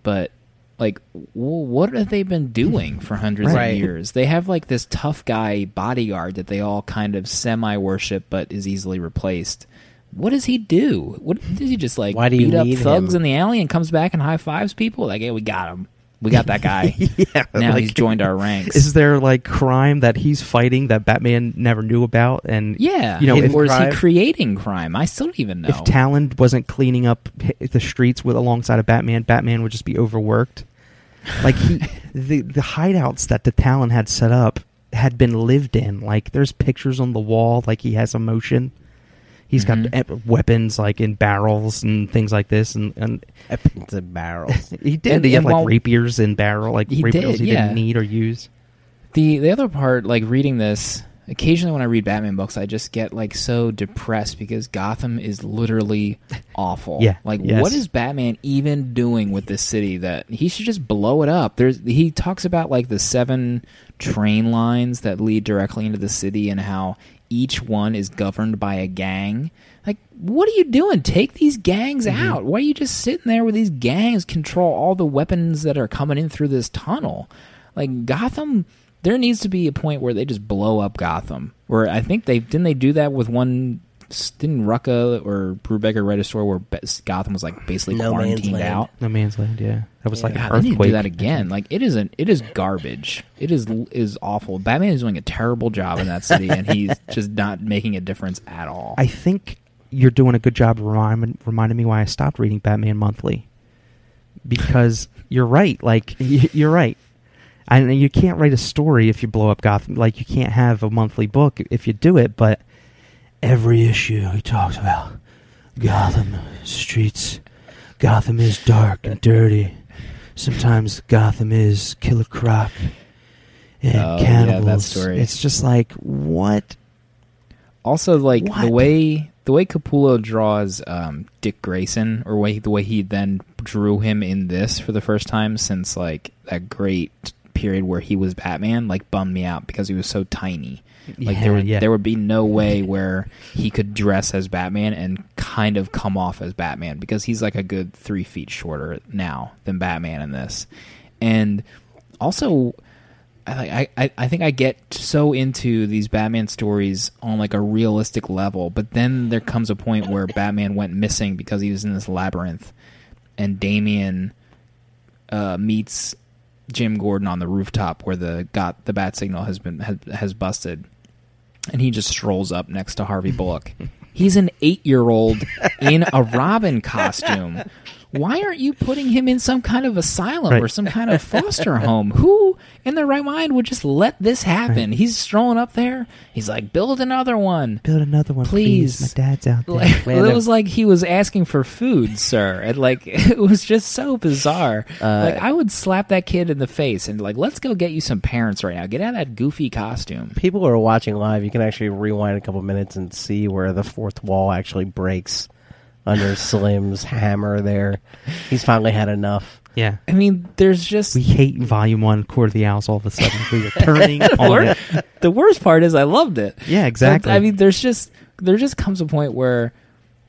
But like, what have they been doing for hundreds Right. of years? They have like this tough guy bodyguard that they all kind of semi worship, but is easily replaced. What does he do? What does he just like Why do you beat up thugs him? in the alley and comes back and high fives people? Like, hey, we got him. We got that guy. yeah, now like, he's joined our ranks. Is there like crime that he's fighting that Batman never knew about? And yeah, you know, if, or is he creating crime? I still don't even know. if Talon wasn't cleaning up the streets with alongside of Batman, Batman would just be overworked. Like he, the the hideouts that the Talon had set up had been lived in. Like there's pictures on the wall. Like he has emotion. He's Mhm. got e- weapons like in barrels and things like this, and, and Weapons and barrels. he did. And- he had like while- rapiers in barrel, like He rapiers did, he yeah. didn't need or use. The the other part, like reading this, occasionally when I read Batman books, I just get like so depressed because Gotham is literally awful. Yeah, Like yes. what is Batman even doing with this city that he should just blow it up? There's he talks about like the seven train lines that lead directly into the city and how each one is governed by a gang. Like, what are you doing? Take these gangs Mm-hmm. out. Why are you just sitting there with these gangs control all the weapons that are coming in through this tunnel? Like Gotham, there needs to be a point where they just blow up Gotham. Where I think they didn't they do that with one. Didn't Rucka or Brubaker write a story where Be- Gotham was like basically No Man's quarantined Land. out? No man's land. Yeah, that was like God, an they need to earthquake. do that again. Like it isn't. It is garbage. It is is awful. Batman is doing a terrible job in that city, and he's just not making a difference at all. I think you're doing a good job remind, reminding me why I stopped reading Batman Monthly. Because you're right. Like you're right. And you can't write a story if you blow up Gotham. Like you can't have a monthly book if you do it. But every issue he talks about Gotham streets. Gotham is dark and dirty. Sometimes Gotham is Killer Croc and Oh, yeah, that cannibals. story. It's just like what also, like What? the way the way Capullo draws um, Dick Grayson, or way the way he then drew him in this for the first time since like that great period where he was Batman, like bummed me out because he was so tiny. Like Yeah, there would yeah. there would be no way where he could dress as Batman and kind of come off as Batman because he's like a good three feet shorter now than Batman in this, and also. I, I I think I get so into these Batman stories on like a realistic level, but then there comes a point where Batman went missing because he was in this labyrinth, and Damian uh, meets Jim Gordon on the rooftop where the got the bat signal has been has, has busted, and he just strolls up next to Harvey Bullock. He's an eight year old in a Robin costume. Why aren't you putting him in some kind of asylum Right. or some kind of foster home? Who in their right mind would just let this happen? He's strolling up there. He's like, build another one. build another one, Please. please. My dad's out there. Like, it was like he was asking for food, sir. And like it was just so bizarre. Uh, like I would slap that kid in the face and like, let's go get you some parents right now. Get out of that goofy costume. People who are watching live, you can actually rewind a couple minutes and see where the fourth wall actually breaks under Slim's hammer there. He's finally had enough. Yeah. I mean, there's just We hate Volume 1 Court of the Owls all of a sudden. We are turning on Wor- it. the worst part is I loved it. Yeah, exactly. But, I mean, there's just there just comes a point where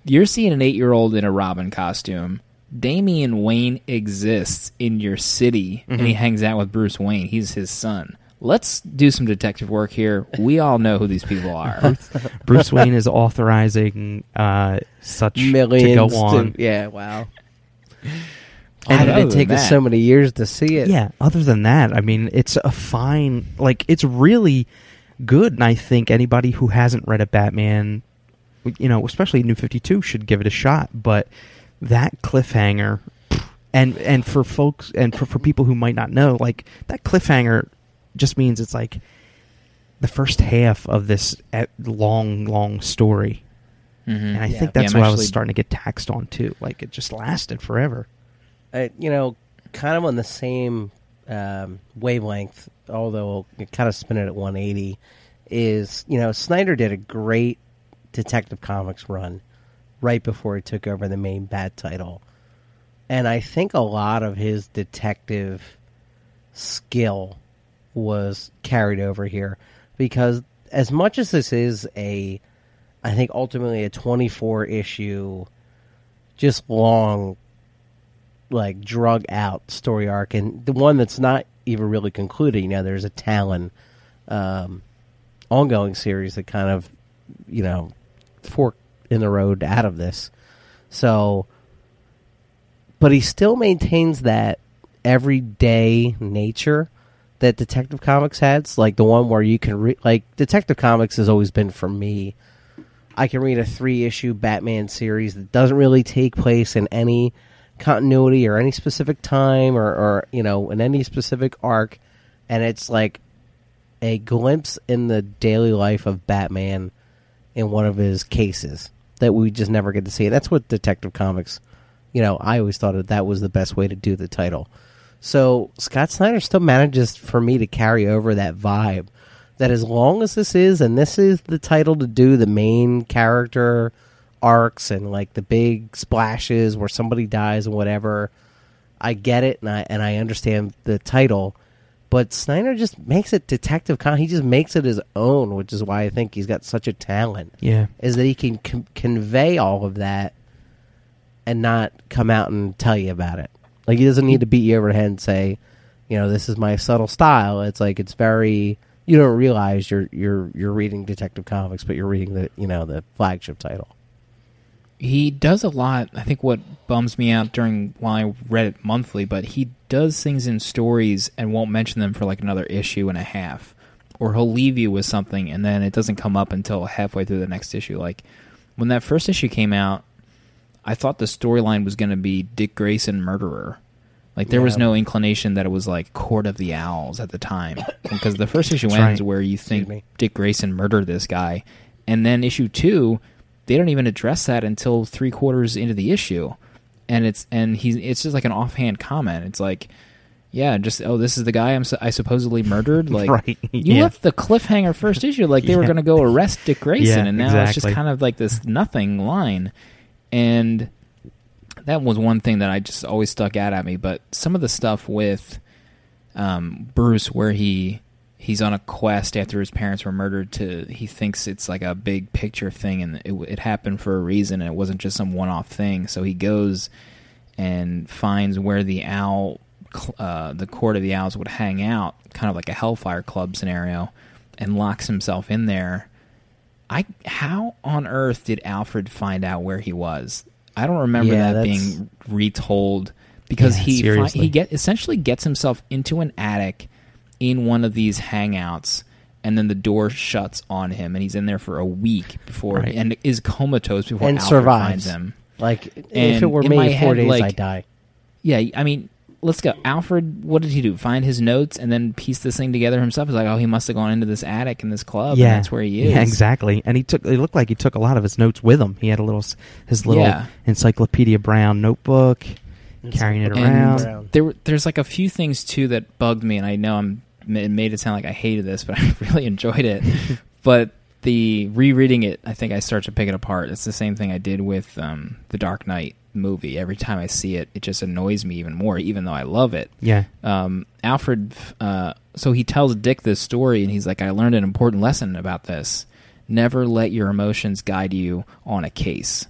you're seeing an eight year old in a Robin costume. Damian Wayne exists in your city, and he mm-hmm. hangs out with Bruce Wayne. He's his son. Let's do some detective work here. We all know who these people are. Bruce Wayne is authorizing uh, such Millions. to go on. yeah, wow. And How did it than take us so many years to see it? Yeah, other than that, I mean, it's a fine, like, it's really good, and I think anybody who hasn't read a Batman, you know, especially New 52, should give it a shot, but that cliffhanger, and and for folks, and for, for people who might not know, like, that cliffhanger just means it's like the first half of this eh, long, long story. Mhm. And I Yeah. think that's I'm what I was starting to get taxed on, too. Like, it just lasted forever. uh, you know, kind of on the same um, wavelength, although it kind of spin it at 180, is, you know, Snyder did a great Detective Comics run right before he took over the main Bat title. And I think a lot of his detective skill was carried over here. Because as much as this is a I think ultimately a 24 issue just long like drug out story arc and the one that's not even really concluded you know there's a talon um, ongoing series that kind of you know fork in the road out of this. So but he still maintains that everyday nature that detective comics has like the one where you can re- like detective comics has always been for me I can read a three issue Batman series that doesn't really take place in any continuity or any specific time or, or you know in any specific arc, and it's like a glimpse in the daily life of Batman in one of his cases that we just never get to see. That's what Detective Comics, you know, I always thought that that was the best way to do the title. So Scott Snyder still manages for me to carry over that vibe that as long as this is and this is the title to do the main character arcs and like the big splashes where somebody dies and whatever I get it and I and I understand the title but Snyder just makes it detective con he just makes it his own which is why I think he's got such a talent Yeah. is that he can con- convey all of that and not come out and tell you about it. Like he doesn't need to beat you over the head and say, you know, this is my subtle style. It's like it's very you don't realize you're you're you're reading Detective Comics, but you're reading the you know the flagship title. he does a lot. I think what bums me out during while I read it monthly, but he does things in stories and won't mention them for like another issue and a half, or he'll leave you with something and then it doesn't come up until halfway through the next issue. Like when that first issue came out, I thought the storyline was going to be Dick Grayson murderer. Like there was no inclination that it was like Court of the Owls at the time because the first issue ends right. where you think. Dick Grayson murdered this guy, and then issue two, they don't even address that until three quarters into the issue, and it's and he's it's just like an offhand comment. It's like, yeah, just oh, this is the guy I'm su- I supposedly murdered. Like, Right, you yeah. left the cliffhanger first issue like they were going to go arrest Dick Grayson, Yeah, and now it's just kind of like this nothing line, and that was one thing that I just always stuck out at me. But some of the stuff with um, Bruce, where he he's on a quest after his parents were murdered, to he thinks it's like a big picture thing, and it, it happened for a reason, and it wasn't just some one off thing. So he goes and finds where the owl, uh, the court of the owls would hang out, kind of like a Hellfire Club scenario, and locks himself in there. I how on earth did Alfred find out where he was? I don't remember Yeah, that being retold because Yeah, he fi- he get essentially gets himself into an attic in one of these hangouts and then the door shuts on him and he's in there for a week before Right. and is comatose before And Alfred survives. finds him. Like if it were me four head, days, like- I die. Yeah, I mean, let's go. Alfred, what did he do? Find his notes and then piece this thing together himself? He's like, oh, he must have gone into this attic in this club, yeah, and that's where he is. Yeah, exactly. And he took. It looked like he took a lot of his notes with him. He had a little his little Yeah. Encyclopedia Brown notebook, carrying it Encyclopedia around. There, there's like a few things too that bugged me, and I know I'm it made it sound like I hated this, but I really enjoyed it. but the rereading it, I think I start to pick it apart. It's the same thing I did with um, the Dark Knight movie. Every time I see it, it just annoys me even more, even though I love it. Yeah. Um, Alfred, uh, so he tells Dick this story, and he's like, I learned an important lesson about this. Never let your emotions guide you on a case.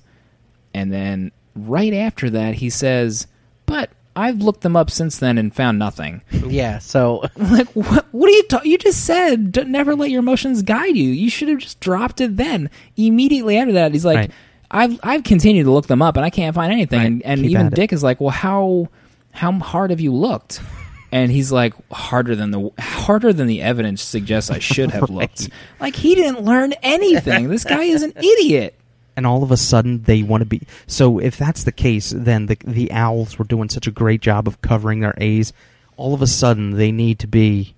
And then right after that, he says, But I've looked them up since then and found nothing. Yeah. So like, what, what are you talking? You just said, never let your emotions guide you. You should have just dropped it then. Immediately after that, he's like, Right. I've, I've continued to look them up and I can't find anything. Right. And, and even. Dick is like, Well, how, how hard have you looked? And he's like, harder than the harder than the evidence suggests I should have looked. Like he didn't learn anything. This guy is an idiot. and all of a sudden they want to be so if that's the case then the the owls were doing such a great job of covering their a's all of a sudden they need to be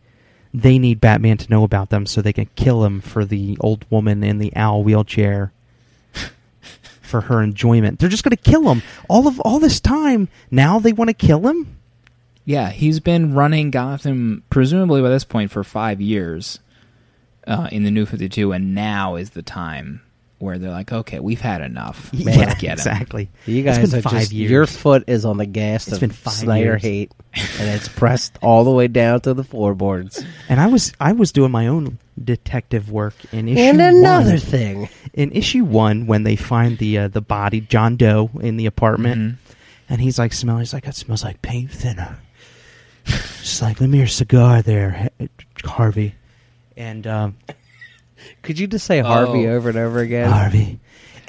they need batman to know about them so they can kill him for the old woman in the owl wheelchair for her enjoyment they're just going to kill him all of all this time now they want to kill him Yeah, he's been running Gotham presumably by this point for five years uh, in the New Fifty Two, and now is the time where they're like, "Okay, we've had enough. Man, Let's get him." exactly you It's guys been are five just years. your foot is on the gas It's of been five Snyder years. hate, and it's pressed all the way down to the floorboards. and i was i was doing my own detective work in issue and another one. thing, in issue one when they find the uh, the body John Doe in the apartment, Mhm. and he's like smelling. He's like, "That smells like paint thinner." Just like, let me your cigar there, Harvey, and um, could you just say Harvey Oh. over and over again? Harvey,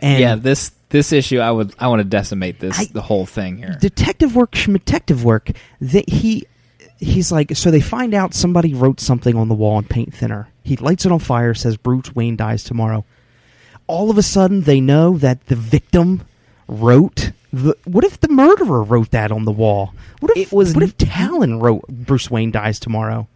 and yeah, this this issue, I would I want to decimate this I- the whole thing here. detective work, detective work. That he he's like, so they find out somebody wrote something on the wall in paint thinner. He lights it on fire, says Bruce Wayne dies tomorrow. All of a sudden, they know that the victim wrote. The, what if the murderer wrote that on the wall? What if It was What if Talon wrote Bruce Wayne dies tomorrow?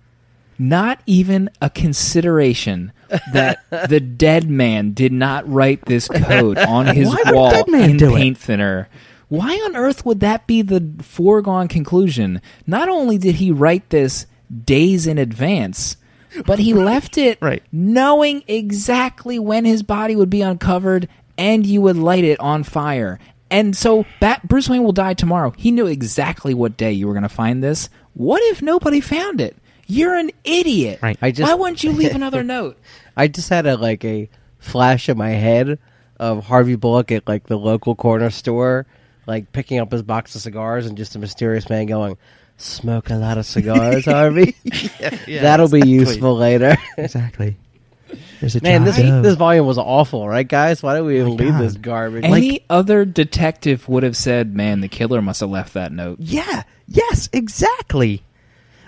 Not even a consideration that the dead man did not write this code on his Why wall in do it? paint thinner. Why on earth would that be the foregone conclusion? Not only did he write this days in advance, but he left it Right. knowing exactly when his body would be uncovered and you would light it on fire. And so Bat- Bruce Wayne will die tomorrow. He knew exactly what day you were going to find this. What if nobody found it? You're an idiot. Right. I just- Why wouldn't you leave another note? I just had a like a flash in my head of Harvey Bullock at like the local corner store, like picking up his box of cigars, and just a mysterious man going, "Smoke a lot of cigars, Harvey." That'll be useful later. Exactly. There's a Man, this Doe. this volume was awful, right, guys? Why did we even my leave God. this garbage? Any other detective would have said, "Man, the killer must have left that note." Yeah. Yes. Exactly.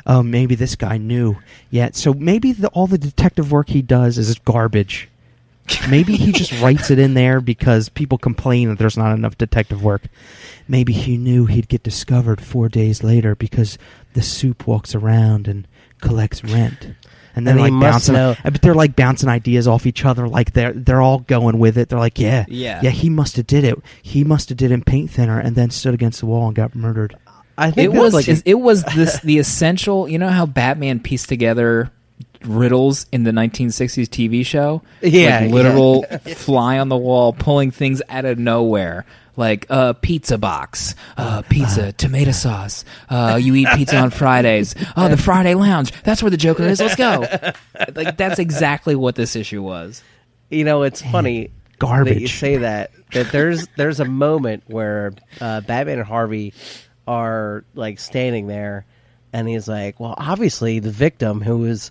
Oh, maybe this guy knew. Yeah. So maybe the, all the detective work he does is garbage. Maybe he just writes it in there because people complain that there's not enough detective work. Maybe he knew he'd get discovered four days later because the soup walks around and collects rent. And then And like must bouncing, know- uh, but they're like bouncing ideas off each other. Like they're they're all going with it. They're like, yeah, Yeah. yeah. He must have did it. He must have did it in paint thinner and then stood against the wall and got murdered. I think It was like it was this the essential. You know how Batman pieced together riddles in the 1960s TV show? Yeah, like literal fly on the wall, pulling things out of nowhere. Like a pizza box, uh, pizza, tomato sauce. Uh, you eat pizza on Fridays. Oh, the Friday Lounge. That's where the Joker is. Let's go. Like that's exactly what this issue was. you know, it's funny garbage that you say that. That there's there's a moment where uh, Batman and Harvey are like standing there, and he's like, "Well, obviously, the victim, who is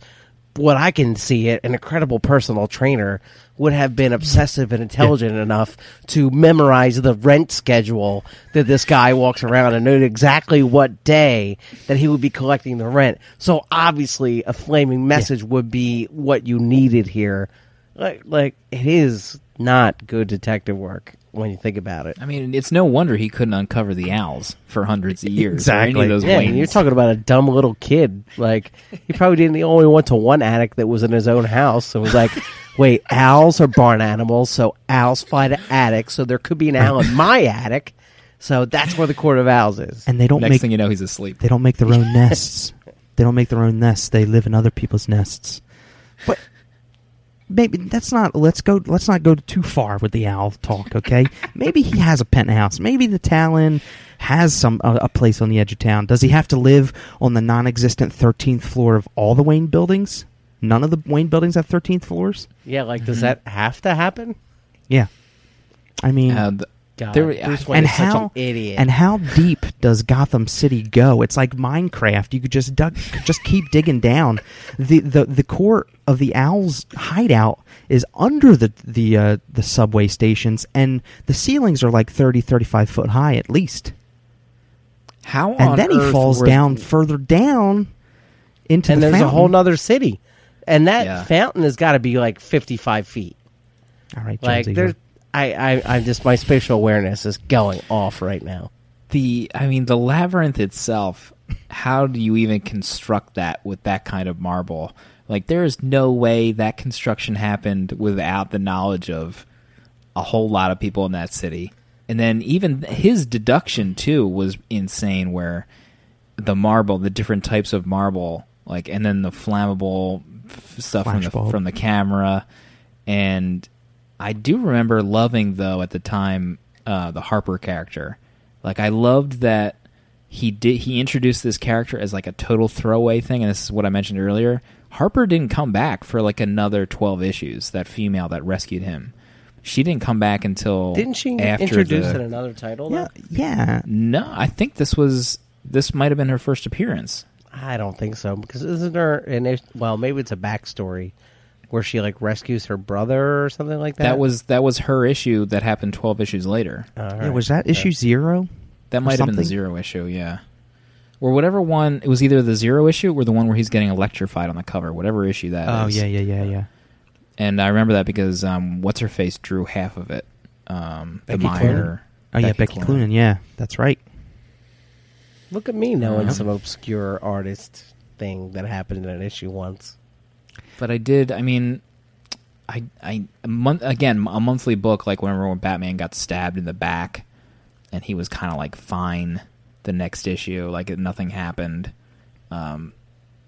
what I can see it, an incredible personal trainer, would have been obsessive and intelligent enough to memorize the rent schedule that this guy walks around and knew exactly what day that he would be collecting the rent. So obviously, a flaming message would be what you needed here. Like, like it is not good detective work when you think about it. I mean, it's no wonder he couldn't uncover the owls for hundreds of years. Exactly. of those Yeah, you're talking about a dumb little kid. Like he probably didn't. He only went to one attic that was in his own house, and was like, "Wait, owls are barn animals, so owls fly to attics. So there could be an owl in my attic. So that's where the court of owls is." And they don't Next make thing you know, he's asleep. they don't make their own nests. They don't make their own nests. They live in other people's nests. But maybe that's not. Let's go. Let's not go too far with the owl talk. Okay. maybe he has a penthouse. Maybe the Talon has some a, a place on the edge of town. Does he have to live on the non-existent thirteenth floor of all the Wayne buildings? None of the Wayne buildings have thirteenth floors. Yeah, like does Mhm. that have to happen? Yeah. I mean, Uh, th- God, There- Bruce Wayne and is such how an idiot. and how deep does Gotham City go? It's like Minecraft. You could just dug, just keep digging down. The, the the core of the owl's hideout is under the the uh, the subway stations, and the ceilings are like 30, 35 foot high at least. how And on then he earth falls were- down further down into and the there's a whole fountain. nother city, and that Yeah. fountain has got to be like 55 feet. All right, Like Jonesy, there's, I, I, I'm just my spatial awareness is going off right now. the I mean the labyrinth itself. How do you even construct that with that kind of marble? Like there is no way that construction happened without the knowledge of a whole lot of people in that city. And then even his deduction too was insane where the marble, the different types of marble, like and then the flammable f- stuff from the Flashbulb. from the camera and I do remember loving though at the time uh, the Harper character. Like I loved that he did he introduced this character as like a total throwaway thing, and this is what I mentioned earlier. Harper didn't come back for like another twelve issues. That female that rescued him, she didn't come back until Didn't she after introduce the- in another title? yeah, though? yeah. No, I think this was this might have been her first appearance. I don't think so because isn't there an is- well maybe it's a backstory where she like rescues her brother or something like that. That was that was her issue that happened twelve issues later. All Yeah, right. was that Okay. issue zero? That might have been the zero issue, yeah. Or whatever one. It was either the zero issue or the one where he's getting electrified on the cover. Whatever issue that Oh is. yeah, yeah, yeah, yeah. And I remember that because um, what's her face drew half of it. Um, the Becky minor. Oh yeah, Becky Cloonan. Yeah, that's right. Look at me knowing Yeah. some obscure artist thing that happened in an issue once. But I did. I mean, I I a month again a monthly book like whenever when Batman got stabbed in the back, and he was kind of like fine the next issue, like nothing happened. Um,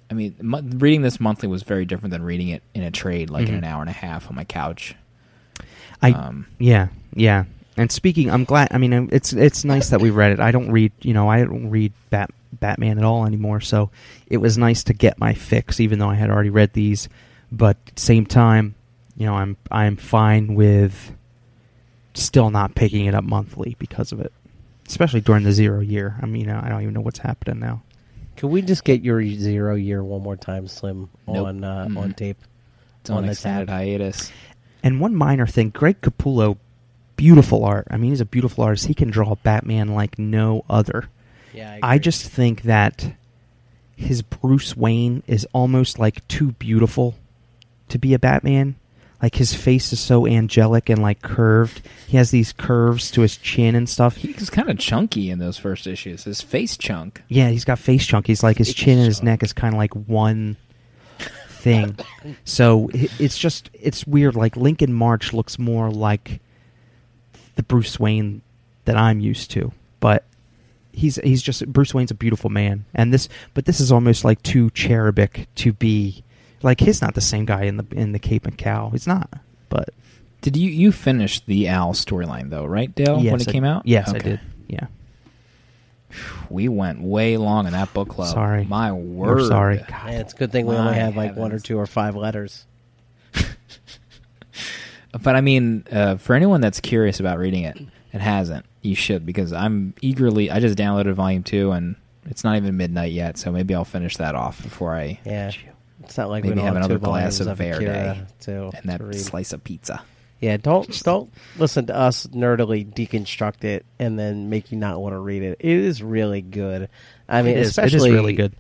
I mean, mo- reading this monthly was very different than reading it in a trade, like in Mhm. an hour and a half on my couch. I um, Yeah, yeah. And speaking, I'm glad. I mean, it's it's nice that we read it. I don't read, you know, I don't read Bat, Batman at all anymore. So it was nice to get my fix, even though I had already read these. But at the same time, you know, I'm I'm fine with still not picking it up monthly because of it, especially during the zero year. I mean, I don't even know what's happening now. Can we just get your zero year one more time, Slim, Nope. on uh, Mm-mm. on tape? it's on On the extended hiatus. And one minor thing, Greg Capullo, beautiful art. I mean, he's a beautiful artist. He can draw Batman like no other. Yeah, I just think that his Bruce Wayne is almost like too beautiful to be a Batman. Like his face is so angelic and like curved. He has these curves to his chin and stuff. He's kind of chunky in those first issues. His face chunk. Yeah, he's got face chunk. He's like his Face chin and his neck is kind of like one thing. so it's just it's weird. Like Lincoln March looks more like the Bruce Wayne that I'm used to, but he's he's just Bruce Wayne's a beautiful man, and this but this is almost like too cherubic to be like he's not the same guy in the in the Cape and Cow. He's not, but Did you you finish the Al storyline though, right, Dale? yes, when it I- came out? Yes, I did. Yeah, We went way long in that book club. Sorry. My We're word. sorry. Yeah, it's a good thing we My only have like one or two or five letters. But I mean, uh, for anyone that's curious about reading it and hasn't, you should because I'm eagerly. I just downloaded Volume Two, and it's not even midnight yet, so maybe I'll finish that off before I Yeah, it's not like Maybe we don't have have, another glass of Verde Akira to, and that to slice of pizza. Yeah, don't don't listen to us nerdily deconstruct it and then make you not want to read it. It is really good. I mean, it is, especially it is really good.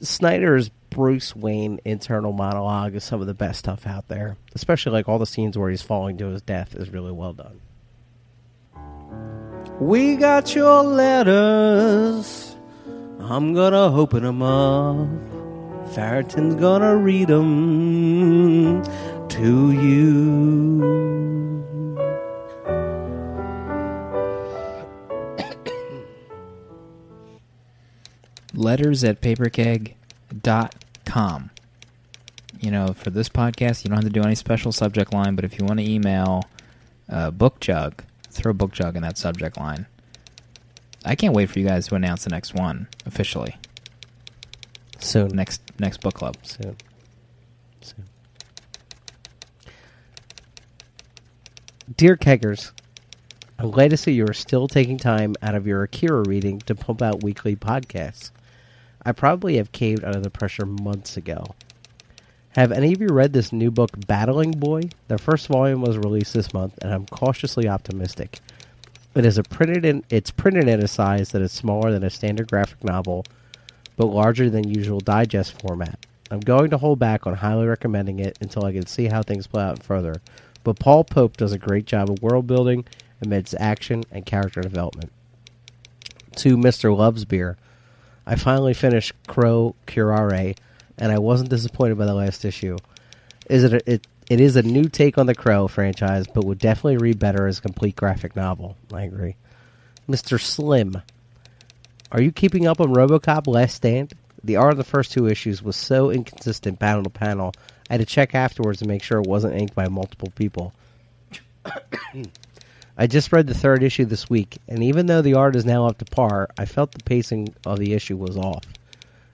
Snyder's Bruce Wayne internal monologue is some of the best stuff out there. Especially like all the scenes where he's falling to his death is really well done. We got your letters. I'm gonna open them up. Farrington's gonna read them to you. Letters at paperkeg.com. you know, for this podcast, you don't have to do any special subject line, but if you want to email uh, Book Jug, throw Book Jug in that subject line. I can't wait for you guys to announce the next one officially. Soon. Next next book club. Soon. Soon. Dear Keggers, I'm glad to see you are still taking time out of your Akira reading to pump out weekly podcasts. I probably have caved under the pressure months ago. Have any of you read this new book, Battling Boy? The first volume was released this month, and I'm cautiously optimistic. It is a printed in it's printed in a size that is smaller than a standard graphic novel, but larger than usual digest format. I'm going to hold back on highly recommending it until I can see how things play out further. But Paul Pope does a great job of world building amidst action and character development. To Mr. Loves Beer, I finally finished Crow Curare, and I wasn't disappointed by the last issue. Is it, a, it it is a new take on the Crow franchise, but would definitely read better as a complete graphic novel. I agree. Mr. Slim, are you keeping up on RoboCop Last Stand? The art of the first two issues was so inconsistent panel to panel. I had to check afterwards to make sure it wasn't inked by multiple people. Hmm. I just read the third issue this week, and even though the art is now up to par, I felt the pacing of the issue was off.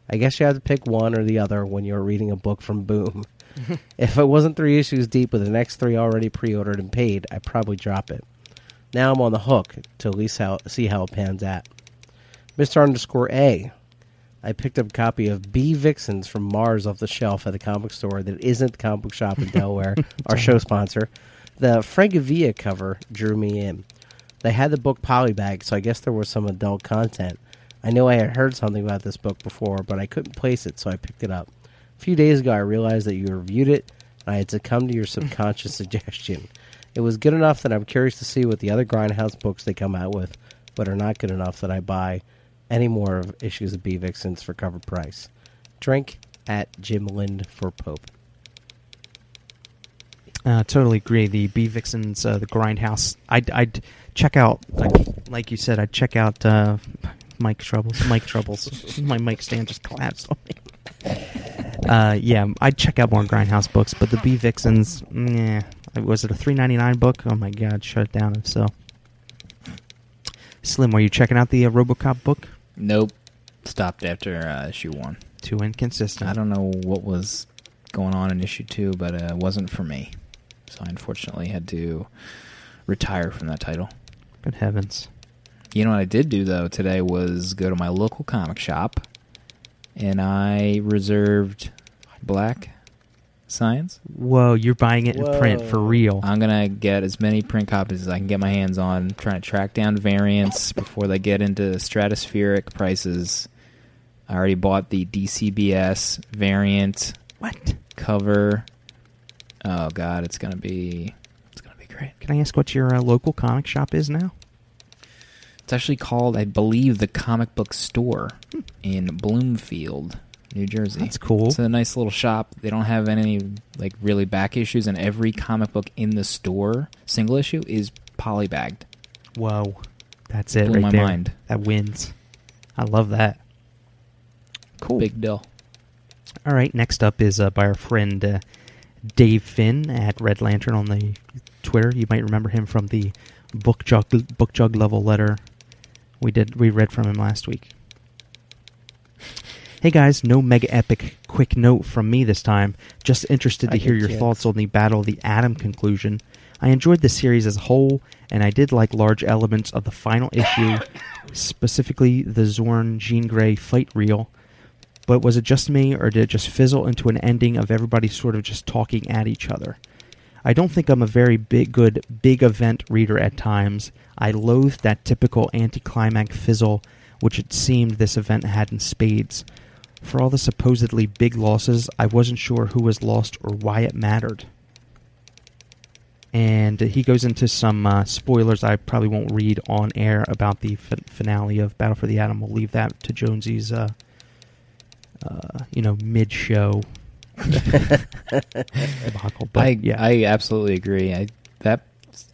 I guess you have to pick one or the other when you're reading a book from Boom. if it wasn't three issues deep with the next three already pre-ordered and paid, I'd probably drop it. Now I'm on the hook to at least how, see how it pans out. Mr. Underscore A. I picked up a copy of Bee Vixens from Mars off the shelf at the comic store that isn't the comic book shop in Delaware, our show sponsor. The Francavilla cover drew me in. They had the book polybag, so I guess there was some adult content. I know I had heard something about this book before, but I couldn't place it, so I picked it up. A few days ago, I realized that you reviewed it, and I had succumbed to your subconscious suggestion. It was good enough that I'm curious to see what the other Grindhouse books they come out with, but are not good enough that I buy any more of issues of Bee Vixens for cover price. Drink at Jim Lind for Pope. Uh, totally agree. The Bee Vixens, uh, the Grindhouse. I'd, I'd check out, like, like you said, I'd check out uh, Mike Troubles. Mike Troubles. My mic stand just collapsed on me. Uh, yeah, I'd check out more Grindhouse books, but the Bee Vixens, yeah. Was it a three ninety nine book? Oh my god, shut it down. If so, Slim, were you checking out the uh, RoboCop book? Nope. Stopped after uh, issue one. Too inconsistent. I don't know what was going on in issue two, but uh, it wasn't for me. So I unfortunately had to retire from that title. Good heavens. You know what I did do though today was go to my local comic shop and I reserved Black Science. Whoa, you're buying it in print for real. I'm gonna get as many print copies as I can get my hands on. Trying to track down variants before they get into stratospheric prices. I already bought the DCBS variant what? cover. Oh god, it's gonna be it's gonna be great. Can I ask what your uh, local comic shop is now? It's actually called, I believe, the Comic Book Store in Bloomfield, New Jersey. That's cool. It's a nice little shop. They don't have any like really back issues, and every comic book in the store, single issue, is polybagged. Whoa, that's it Blew right my there. mind. That wins. I love that. Cool. Big deal. All right, next up is uh, by our friend uh, Dave Finn at Red Lantern on the Twitter. You might remember him from the book jug book jug level letter we did we read from him last week. Hey guys, no mega epic quick note from me this time. Just interested to I hear your kids. thoughts on the Battle of the Atom conclusion. I enjoyed the series as a whole, and I did like large elements of the final issue, specifically the Xorn Jean Grey fight reel. But was it just me, or did it just fizzle into an ending of everybody sort of just talking at each other? I don't think I'm a very big, good, big event reader at times. I loathed that typical anticlimax fizzle, which it seemed this event had in spades. For all the supposedly big losses, I wasn't sure who was lost or why it mattered. And he goes into some uh, spoilers I probably won't read on air about the fin- finale of Battle for the Atom. We'll leave that to Jonesy's, uh, uh, you know, mid-show debacle. But I yeah, I absolutely agree. I that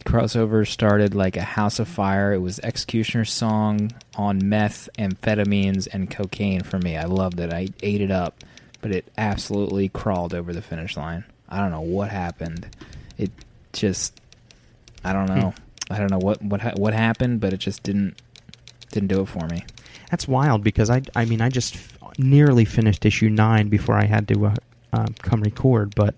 crossover started like a house of fire. It was X-Cutioner's Song on meth, amphetamines, and cocaine for me. I loved it. I ate it up. But it absolutely crawled over the finish line. I don't know what happened. It just, I don't know. I don't know what what what happened, but it just didn't didn't do it for me. That's wild because I I mean I just nearly finished issue nine before I had to uh, um, come record, but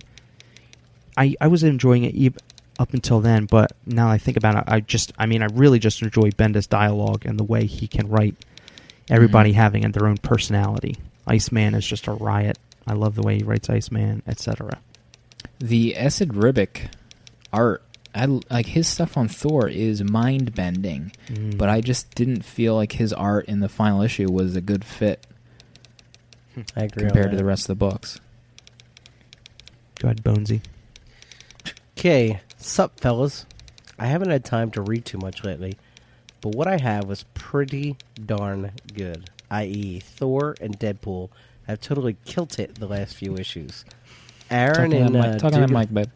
I I was enjoying it up until then. But now I think about it, I just I mean I really just enjoy Bendis' dialogue and the way he can write everybody Mhm. having their own personality. Iceman is just a riot. I love the way he writes Iceman, etc. The Esad Ribic art, I like his stuff on Thor is mind bending, Mm. but I just didn't feel like his art in the final issue was a good fit I agree. on compared to the rest of the books. Go ahead, Bonesy. Okay, sup, fellas. I haven't had time to read too much lately, but what I have was pretty darn good. I.e., Thor and Deadpool have totally killed it the last few issues. Aaron Talking and to uh, Mike, talking to Duggan- Mike, but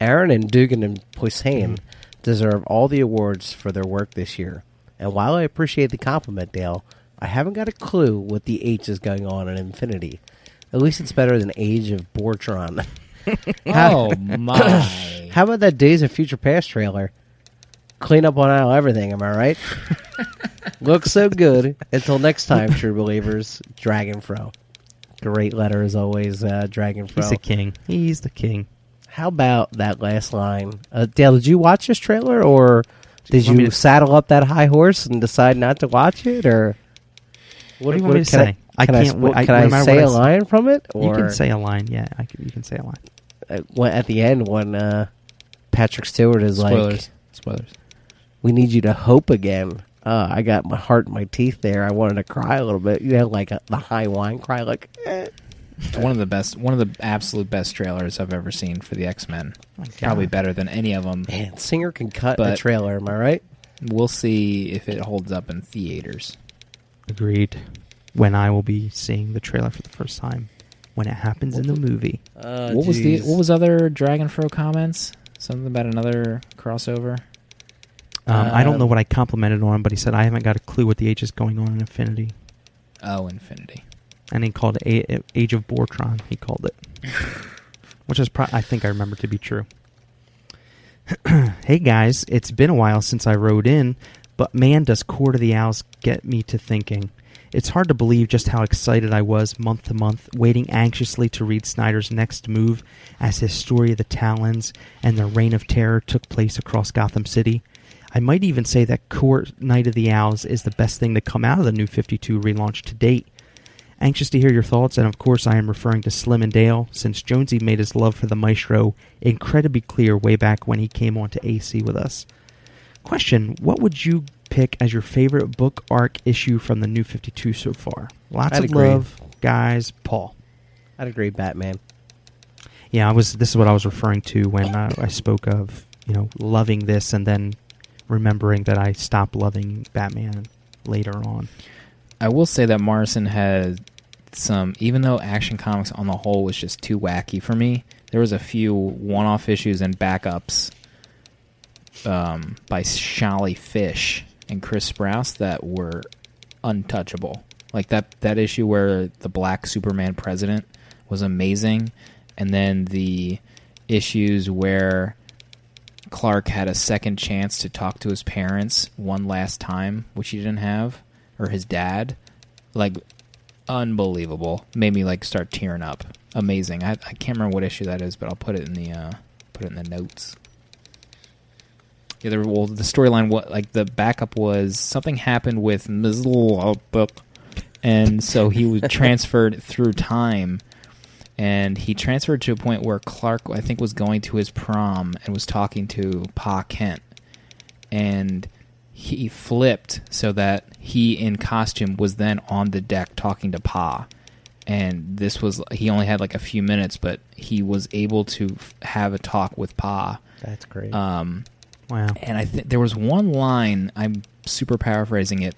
Aaron and Duggan and Posehn deserve all the awards for their work this year. And while I appreciate the compliment, Dale, I haven't got a clue what the H is going on in Infinity. At least it's better than Age of Bortron. oh my! How about that Days of Future Past trailer? Clean up on aisle everything, am I right? Looks so good. Until next time, true believers, Dragon Fro. Great letter as always, uh, Dragon Fro. He's the king. He's the king. How about that last line? Uh, Dale, did you watch this trailer, or did you to- saddle up that high horse and decide not to watch it, or What do you want me to say? I, I can can't I, wait- I- can no I matter say what I a s- line from it? Or you can say a line. Yeah, I can, you can say a line. uh, when- at the end when uh, Patrick Stewart is Spoilers. like, Spoilers. "We need you to hope again." Uh, I got my heart in my teeth there. I wanted to cry a little bit. You know, like a, the high wine cry, like. Eh. One of the best, one of the absolute best trailers I've ever seen for the X Men. My Probably better than any of them. Man, Singer can cut a trailer. Am I right? We'll see if it holds up in theaters. Agreed. When I will be seeing the trailer for the first time, when it happens in the movie. Uh, what was the jeez. what was other Dragon Fro comments? Something about another crossover. Um, I don't know Um, what I complimented on, but he said I haven't got a clue what the H is going on in Infinity, Oh, Infinity. and he called it a- Age of Bortron. He called it, which is pro- I think I remember to be true. hey guys, it's been a while since I rode in, but man, does Court of the Owls get me to thinking. It's hard to believe just how excited I was month to month, waiting anxiously to read Snyder's next move as his story of the Talons and the Reign of Terror took place across Gotham City. I might even say that Court Night of the Owls is the best thing to come out of the new 52 relaunch to date. Anxious to hear your thoughts, and of course, I am referring to Slim and Dale, since Jonesy made his love for the Maestro incredibly clear way back when he came on to AC with us. Question What would you pick as your favorite book arc issue from the new 52 so far? Lots I'd of agree. love, guys. Paul. I'd agree, Batman. Yeah, I was. This is what I was referring to when uh, I spoke of you know loving this and then remembering that I stopped loving Batman later on. I will say that Morrison had some, even though Action Comics on the whole was just too wacky for me. There was a few one-off issues and backups um, by Sholly Fisch and Chris Sprouse that were untouchable. Like that that issue where the Black Superman president was amazing, and then the issues where Clark had a second chance to talk to his parents one last time, which he didn't have, or his dad. Like, unbelievable. Made me like start tearing up. Amazing. I, I can't remember what issue that is, but I'll put it in the uh, put it in the notes. Yeah, there, well, the storyline, what like the backup was something happened with Ms. And so he was transferred through time, and he transferred to a point where Clark, I think, was going to his prom and was talking to Pa Kent, and he flipped so that he in costume was then on the deck talking to Pa. And this was he only had like a few minutes, but he was able to f- have a talk with Pa. That's great. Um, Wow. and I think there was one line I'm super paraphrasing it,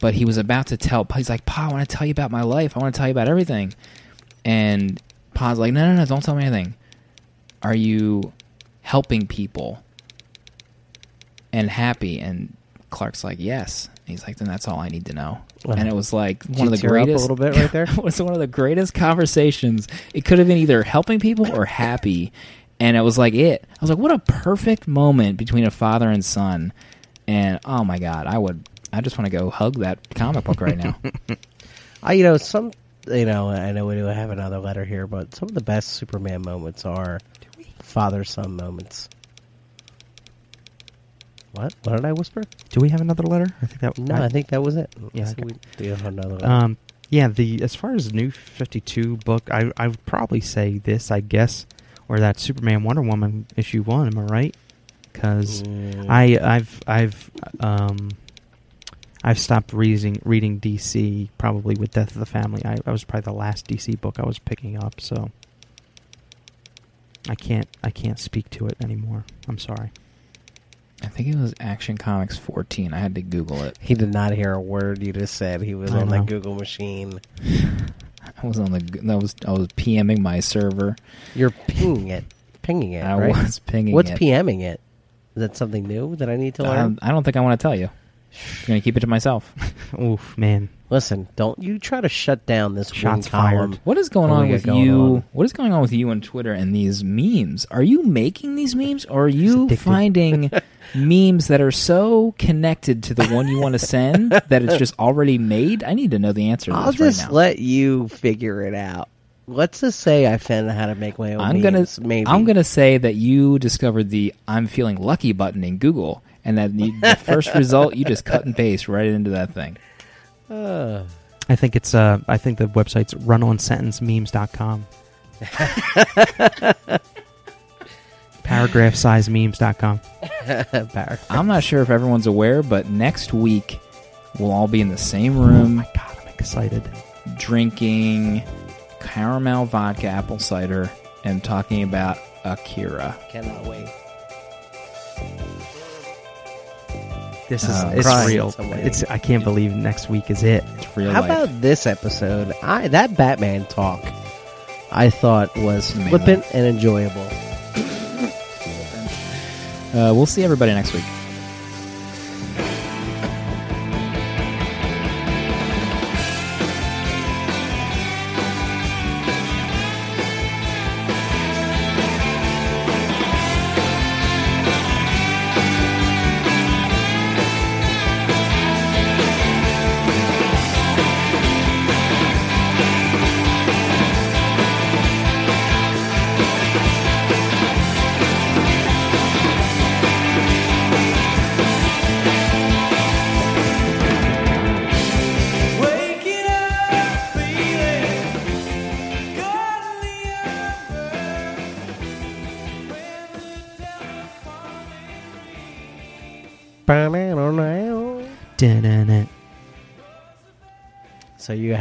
but he was about to tell. He's like, "Pa, I want to tell you about my life. I want to tell you about everything." And Pa's like, "No, no, no, don't tell me anything. Are you helping people and happy?" And Clark's like, yes. And he's like, then that's all I need to know. Wow. And it was like one of the up a little bit right there? it was one of the greatest conversations. It could have been either helping people or happy. And it was like it. I was like, what a perfect moment between a father and son. And oh my god, I would. I just want to go hug that comic book right now. I, you know, some, you know, I know we do have another letter here, but some of the best Superman moments are father son moments. What? What did I whisper? Do we have another letter? I think that. No, I, think that was it. Yeah, So okay. we do have another letter. Um, yeah, the as far as the new Fifty Two book, I I would probably say this, I guess, or that Superman Wonder Woman issue one. Am I right? Because Mm. I I've I've um I've stopped reading reading DC probably with Death of the Family. I, I was probably the last DC book I was picking up, so I can't I can't speak to it anymore. I'm sorry. I think it was Action Comics 14. I had to Google it. He did not hear a word you just said. He was I on know. that Google machine. I was on the. That was I was PMing my server. You're pinging it. Pinging it, I right? was pinging it. What's it. PMing it? Is that something new that I need to I learn? don't, I don't think I want to tell you. I'm gonna keep it to myself. Oof, man. Listen, don't you try to shut down this Shots fired. What is going on with going you? on? What is going on with you on Twitter and these memes? Are you making these memes, or are you finding memes that are so connected to the one you want to send that it's just already made? I need to know the answer to I'll this right just now. let you figure it out. Let's just say I found out how to make my own. I'm gonna memes, maybe. I'm gonna say that you discovered the "I'm feeling lucky" button in Google, and that the, the first result you just cut and paste right into that thing. Uh, I think it's uh I think the website's runonsentencememes.com. Paragraph size memes.com. Bar- I'm not sure if everyone's aware, but next week we'll all be in the same Oh room my god, I'm excited. drinking caramel vodka apple cider and talking about Akira. Cannot wait. This is Uh, it's crying real. in some way. It's I can't believe next week is it. It's real How life. about this episode? I that Batman talk, I thought was Amazing. flippant and enjoyable. uh, we'll see everybody next week.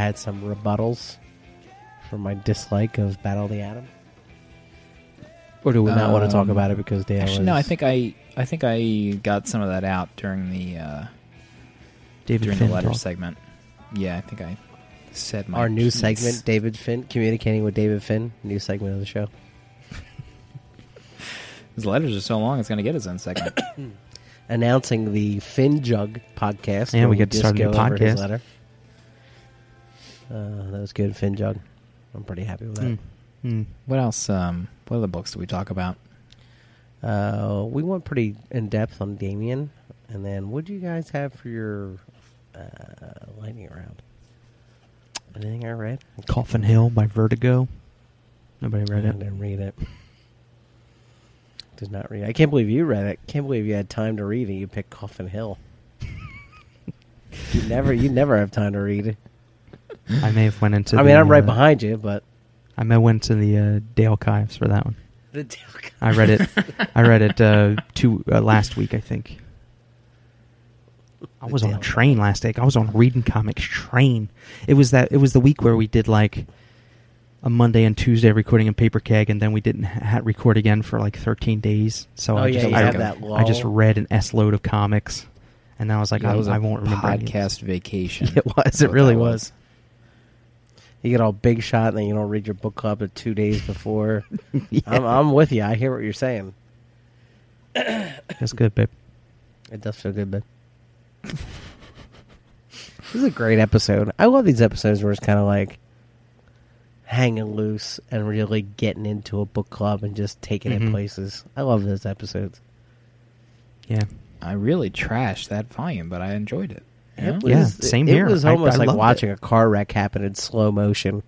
Had some rebuttals for my dislike of Battle of the Atom, or do we not want to talk Um, about it because Dale? Actually, no. I think I I think I got some of that out during the uh, David during Finn the letter talk. segment. Yeah, I think I said my our new piece. segment, David Finn, communicating with David Finn, new segment of the show. His letters are so long; it's going to get his own segment. announcing the Finn Jug podcast. And where we get to just start a new go over his podcast. letter. Uh, that was good, Fin Jug. I'm pretty happy with that. Mm. Mm. what else? Um, what other books did we talk about? Uh, we went pretty in depth on Damian, and then what do you guys have for your uh, lightning round? Anything I read? Coffin Hill by Vertigo. Nobody read I it. didn't read it. Did not read. it. I can't believe you read it. Can't believe you had time to read it. You picked Coffin Hill. you never, you never have time to read it. I may have went into. I the, mean, I'm right uh, behind you, but I may have went to the uh, Dale Kives for that one. the Dale. I read it. I read it uh, two uh, last week, I think. I was on a train last week. I was on a reading comics train. It was that. It was the week where we did like a Monday and Tuesday recording in Paper Keg, and then we didn't ha- record again for like 13 days. So Oh, I yeah, just you I, that I just read an s load of comics, and then I was like, that I, was a I won't remember any of this. podcast vacation. It was. It really that was. You get all big shot, and then you don't read your book club at two days before. I'm, I'm with you. I hear what you're saying. That's good, babe. It does feel good, babe. This is a great episode. I love these episodes where it's kind of like hanging loose and really getting into a book club and just taking it Mhm. places. I love those episodes. Yeah. I really trashed that volume, but I enjoyed it. You know? Yeah, same it, here. It was almost I like loved watching a car wreck happen in slow motion.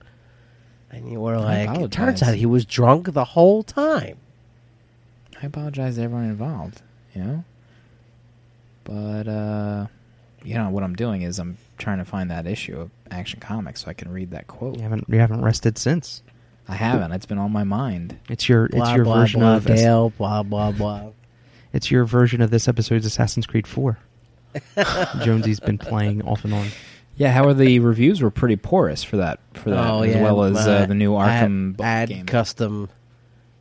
And you were like, it turns out he was drunk the whole time. I apologize to everyone involved, you know? But, uh, you know, what I'm doing is I'm trying to find that issue of Action Comics so I can read that quote. You haven't you haven't rested since. I haven't. It's been on my mind. It's your Blah, it's your blah, version blah, of Dale, blah, blah, blah. it's your version of this episode's Assassin's Creed 4. Jonesy's been playing off and on. Yeah, how are the reviews were pretty porous for that, for that oh, as yeah. well as uh, the new Arkham ad, ad game. custom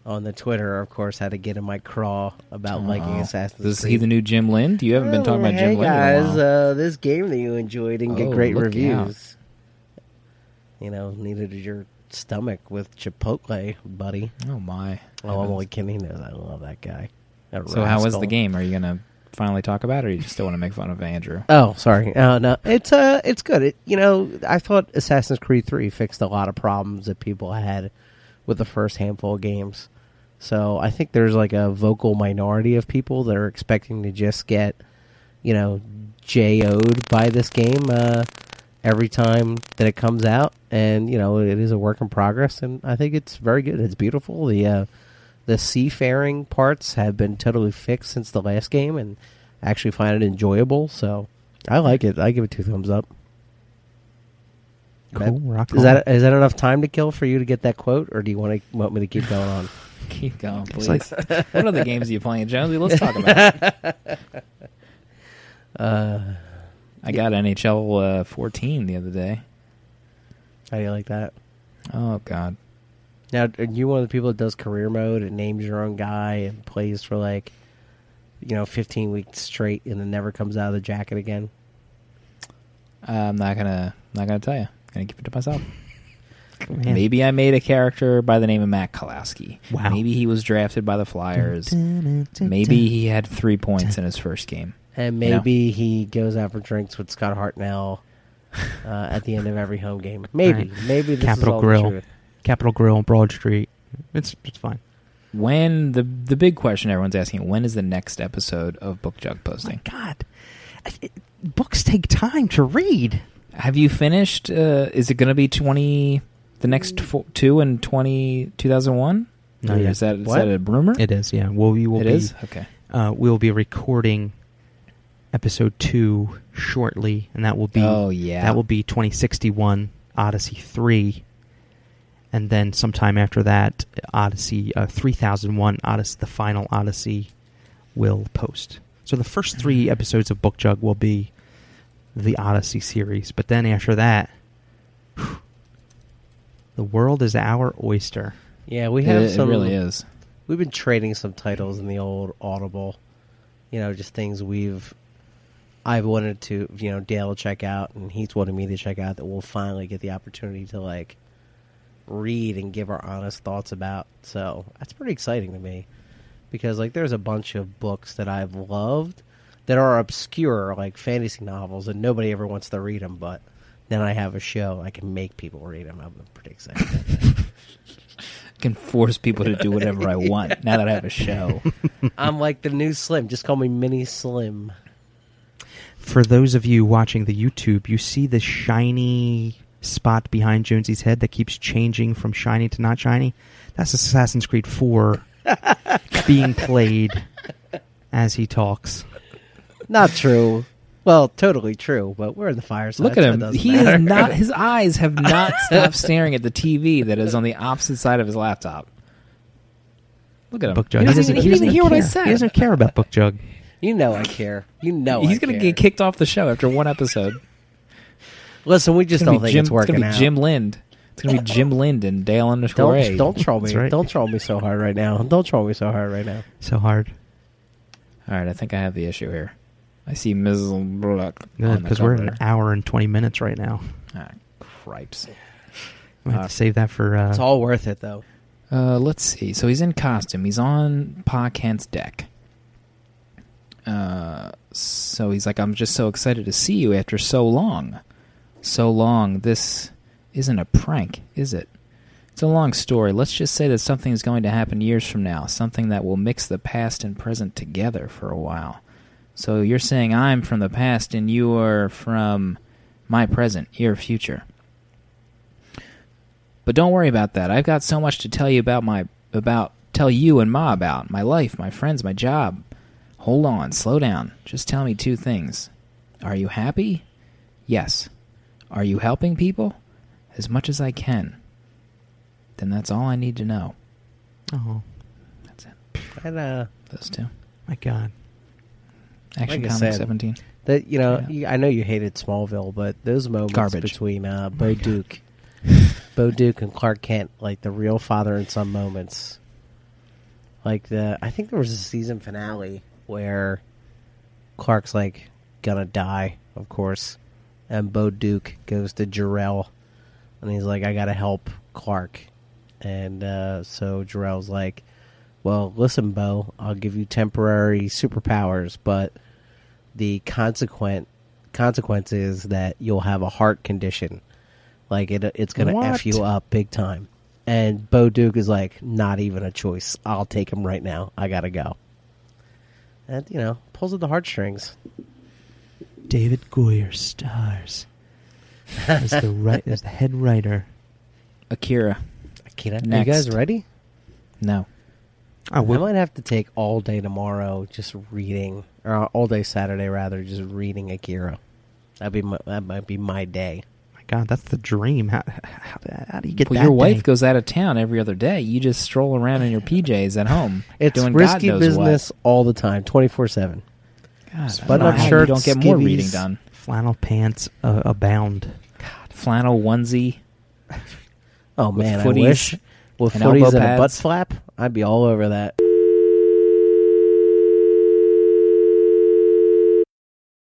on the Twitter, of course, had to get in my craw about liking Oh. Assassin's Is Creed. he the new Jim Lind? You haven't been talking about Oh, Jim hey Lind in a guys, while. uh, this game that you enjoyed didn't get Oh, great look reviews. You know, neither did your stomach with Chipotle, buddy. oh my! Oh, I'm only kidding. I love that guy. That So how was the game? Are you gonna finally talk about it, or you just still want to make fun of Andrew? Oh, sorry. Uh, no, it's uh, it's good. It, you know, I thought Assassin's Creed Three fixed a lot of problems that people had with the first handful of games. So I think there's like a vocal minority of people that are expecting to just get, you know, JO'd by this game uh, every time that it comes out, and you know, it is a work in progress, and I think it's very good. It's beautiful. The uh, the seafaring parts have been totally fixed since the last game, and I actually find it enjoyable. So I like it. I give it two thumbs up. Cool, rock Is on. that is that enough time to kill for you to get that quote, or do you want to want me to keep going on? Keep going, please. like- what other games are you playing, Jonesy? Let's talk about it. Uh, I got NHL uh, 14 the other day. how do you like that? Oh God, Now, are you one of the people that does career mode and names your own guy and plays for like, you know, 15 weeks straight and then never comes out of the jacket again? I'm not gonna not gonna tell you. gonna keep it to myself. Man. Maybe I made a character by the name of Matt Kolaski. Wow. Maybe he was drafted by the Flyers. Maybe he had three points in his first game. And You know? maybe he goes out for drinks with Scott Hartnell uh, at the end of every home game. Maybe, Right. maybe this Capital is all Grill. the truth. Capitol Grill, on Broad Street. It's it's fine. When the the big question everyone's asking: When is the next episode of Book Jug My posting? God, it- books take time to read. Have you finished? Uh, is it going to be twenty? The next fo- two and 20, 2001? No, yeah. Is that is What? that a rumor? It is, yeah. Well, we will It be. is? Okay. Uh, we'll be recording episode two shortly, and that will be. Oh, yeah. That will be 2061 Odyssey three, and then sometime after that, Odyssey uh, 3001 Odyssey, the final Odyssey, will post. So the first three episodes of Book Jug will be the Odyssey series, but then after that, the world is our oyster. Yeah, we have it, some. it really is. We've been trading some titles in the old Audible. You know, just things we've. I've wanted to, you know, Dale check out, and he's wanted me to check out. That we'll finally get the opportunity to like read and give our honest thoughts about. So that's pretty exciting to me, because like there's a bunch of books that I've loved that are obscure, like fantasy novels, and nobody ever wants to read them. But then I have a show, I can make people read them. I'm pretty excited. About that. I can force people to do whatever I want now that I have a show. I'm like the new Slim. Just call me Mini Slim. For those of you watching the YouTube, you see the shiny spot behind Jonesy's head that keeps changing from shiny to not shiny. That's Assassin's Creed 4 being played as he talks. Not true. Well, totally true, but we're in the fireside. Look at him. doesn't He matter. is not. His eyes have not stopped staring at the TV that is on the opposite side of his laptop. Look at him. Book Jug. He doesn't, even, he doesn't didn't hear what I care. said. He doesn't care about Book Jug. You know I care. You know He's I going to care. get kicked off the show after one episode. Listen, we just don't think Jim, it's working gonna be out. Jim Lind. It's going to be Jim Lind and Dale underscore don't A. don't troll me. That's right. Don't troll me so hard right now. Don't troll me so hard right now. So hard. All right, I think I have the issue here. I see Ms. Bullock the Because we're an hour and 20 minutes right now. Ah, cripes. We have Uh, to save that for. Uh, It's all worth it though. Uh, let's see. So he's in costume. He's on Pa Kent's deck. Uh, so he's like, I'm just so excited to see you after so long. So long. This isn't a prank, is it? It's a long story. Let's just say that something is going to happen years from now, something that will mix the past and present together for a while. So you're saying I'm from the past and you are from my present, your future. But don't worry about that. I've got so much to tell you about my about tell you and Ma about my life, my friends, my job. Hold on, slow down. Just tell me two things. Are you happy? Yes. Are you helping people? As much as I can. Then that's all I need to know. Oh That's it. And uh, Those two. my God. Action Like Comics 17. that you know, Yeah. I know you hated Smallville, but those moments Garbage. between uh, Bo Duke, Bo Duke and Clark Kent, like the real father and son moments. Like the, I think there was a season finale where Clark's like gonna die, of course, and Bo Duke goes to Jor-El, and he's like, "I gotta help Clark," and uh, so Jor-El's like, "Well, listen, Bo, I'll give you temporary superpowers, but the consequent consequence is that you'll have a heart condition, like it, it's gonna What? f you up big time." And Bo Duke is like, "Not even a choice. I'll take him right now. I gotta go." And you know, pulls at the heartstrings. David Goyer stars as the right as the head writer. Akira. Akira, are you guys ready? No. I I might have to take all day tomorrow just reading, or all day Saturday rather, just reading Akira. That'd be my, that might be my day. my God, that's the dream. How, how, how do you get Well, that? your wife day? goes out of town every other day. You just stroll around in your PJs at home. It's doing God risky knows business all the time, twenty four seven. What. God, Button-up don't know how you shirts, don't get more skivvies. reading done. flannel pants uh, abound. Flannel onesie. Oh man, footies I wish with and footies elbow and a butt flap, I'd be all over that.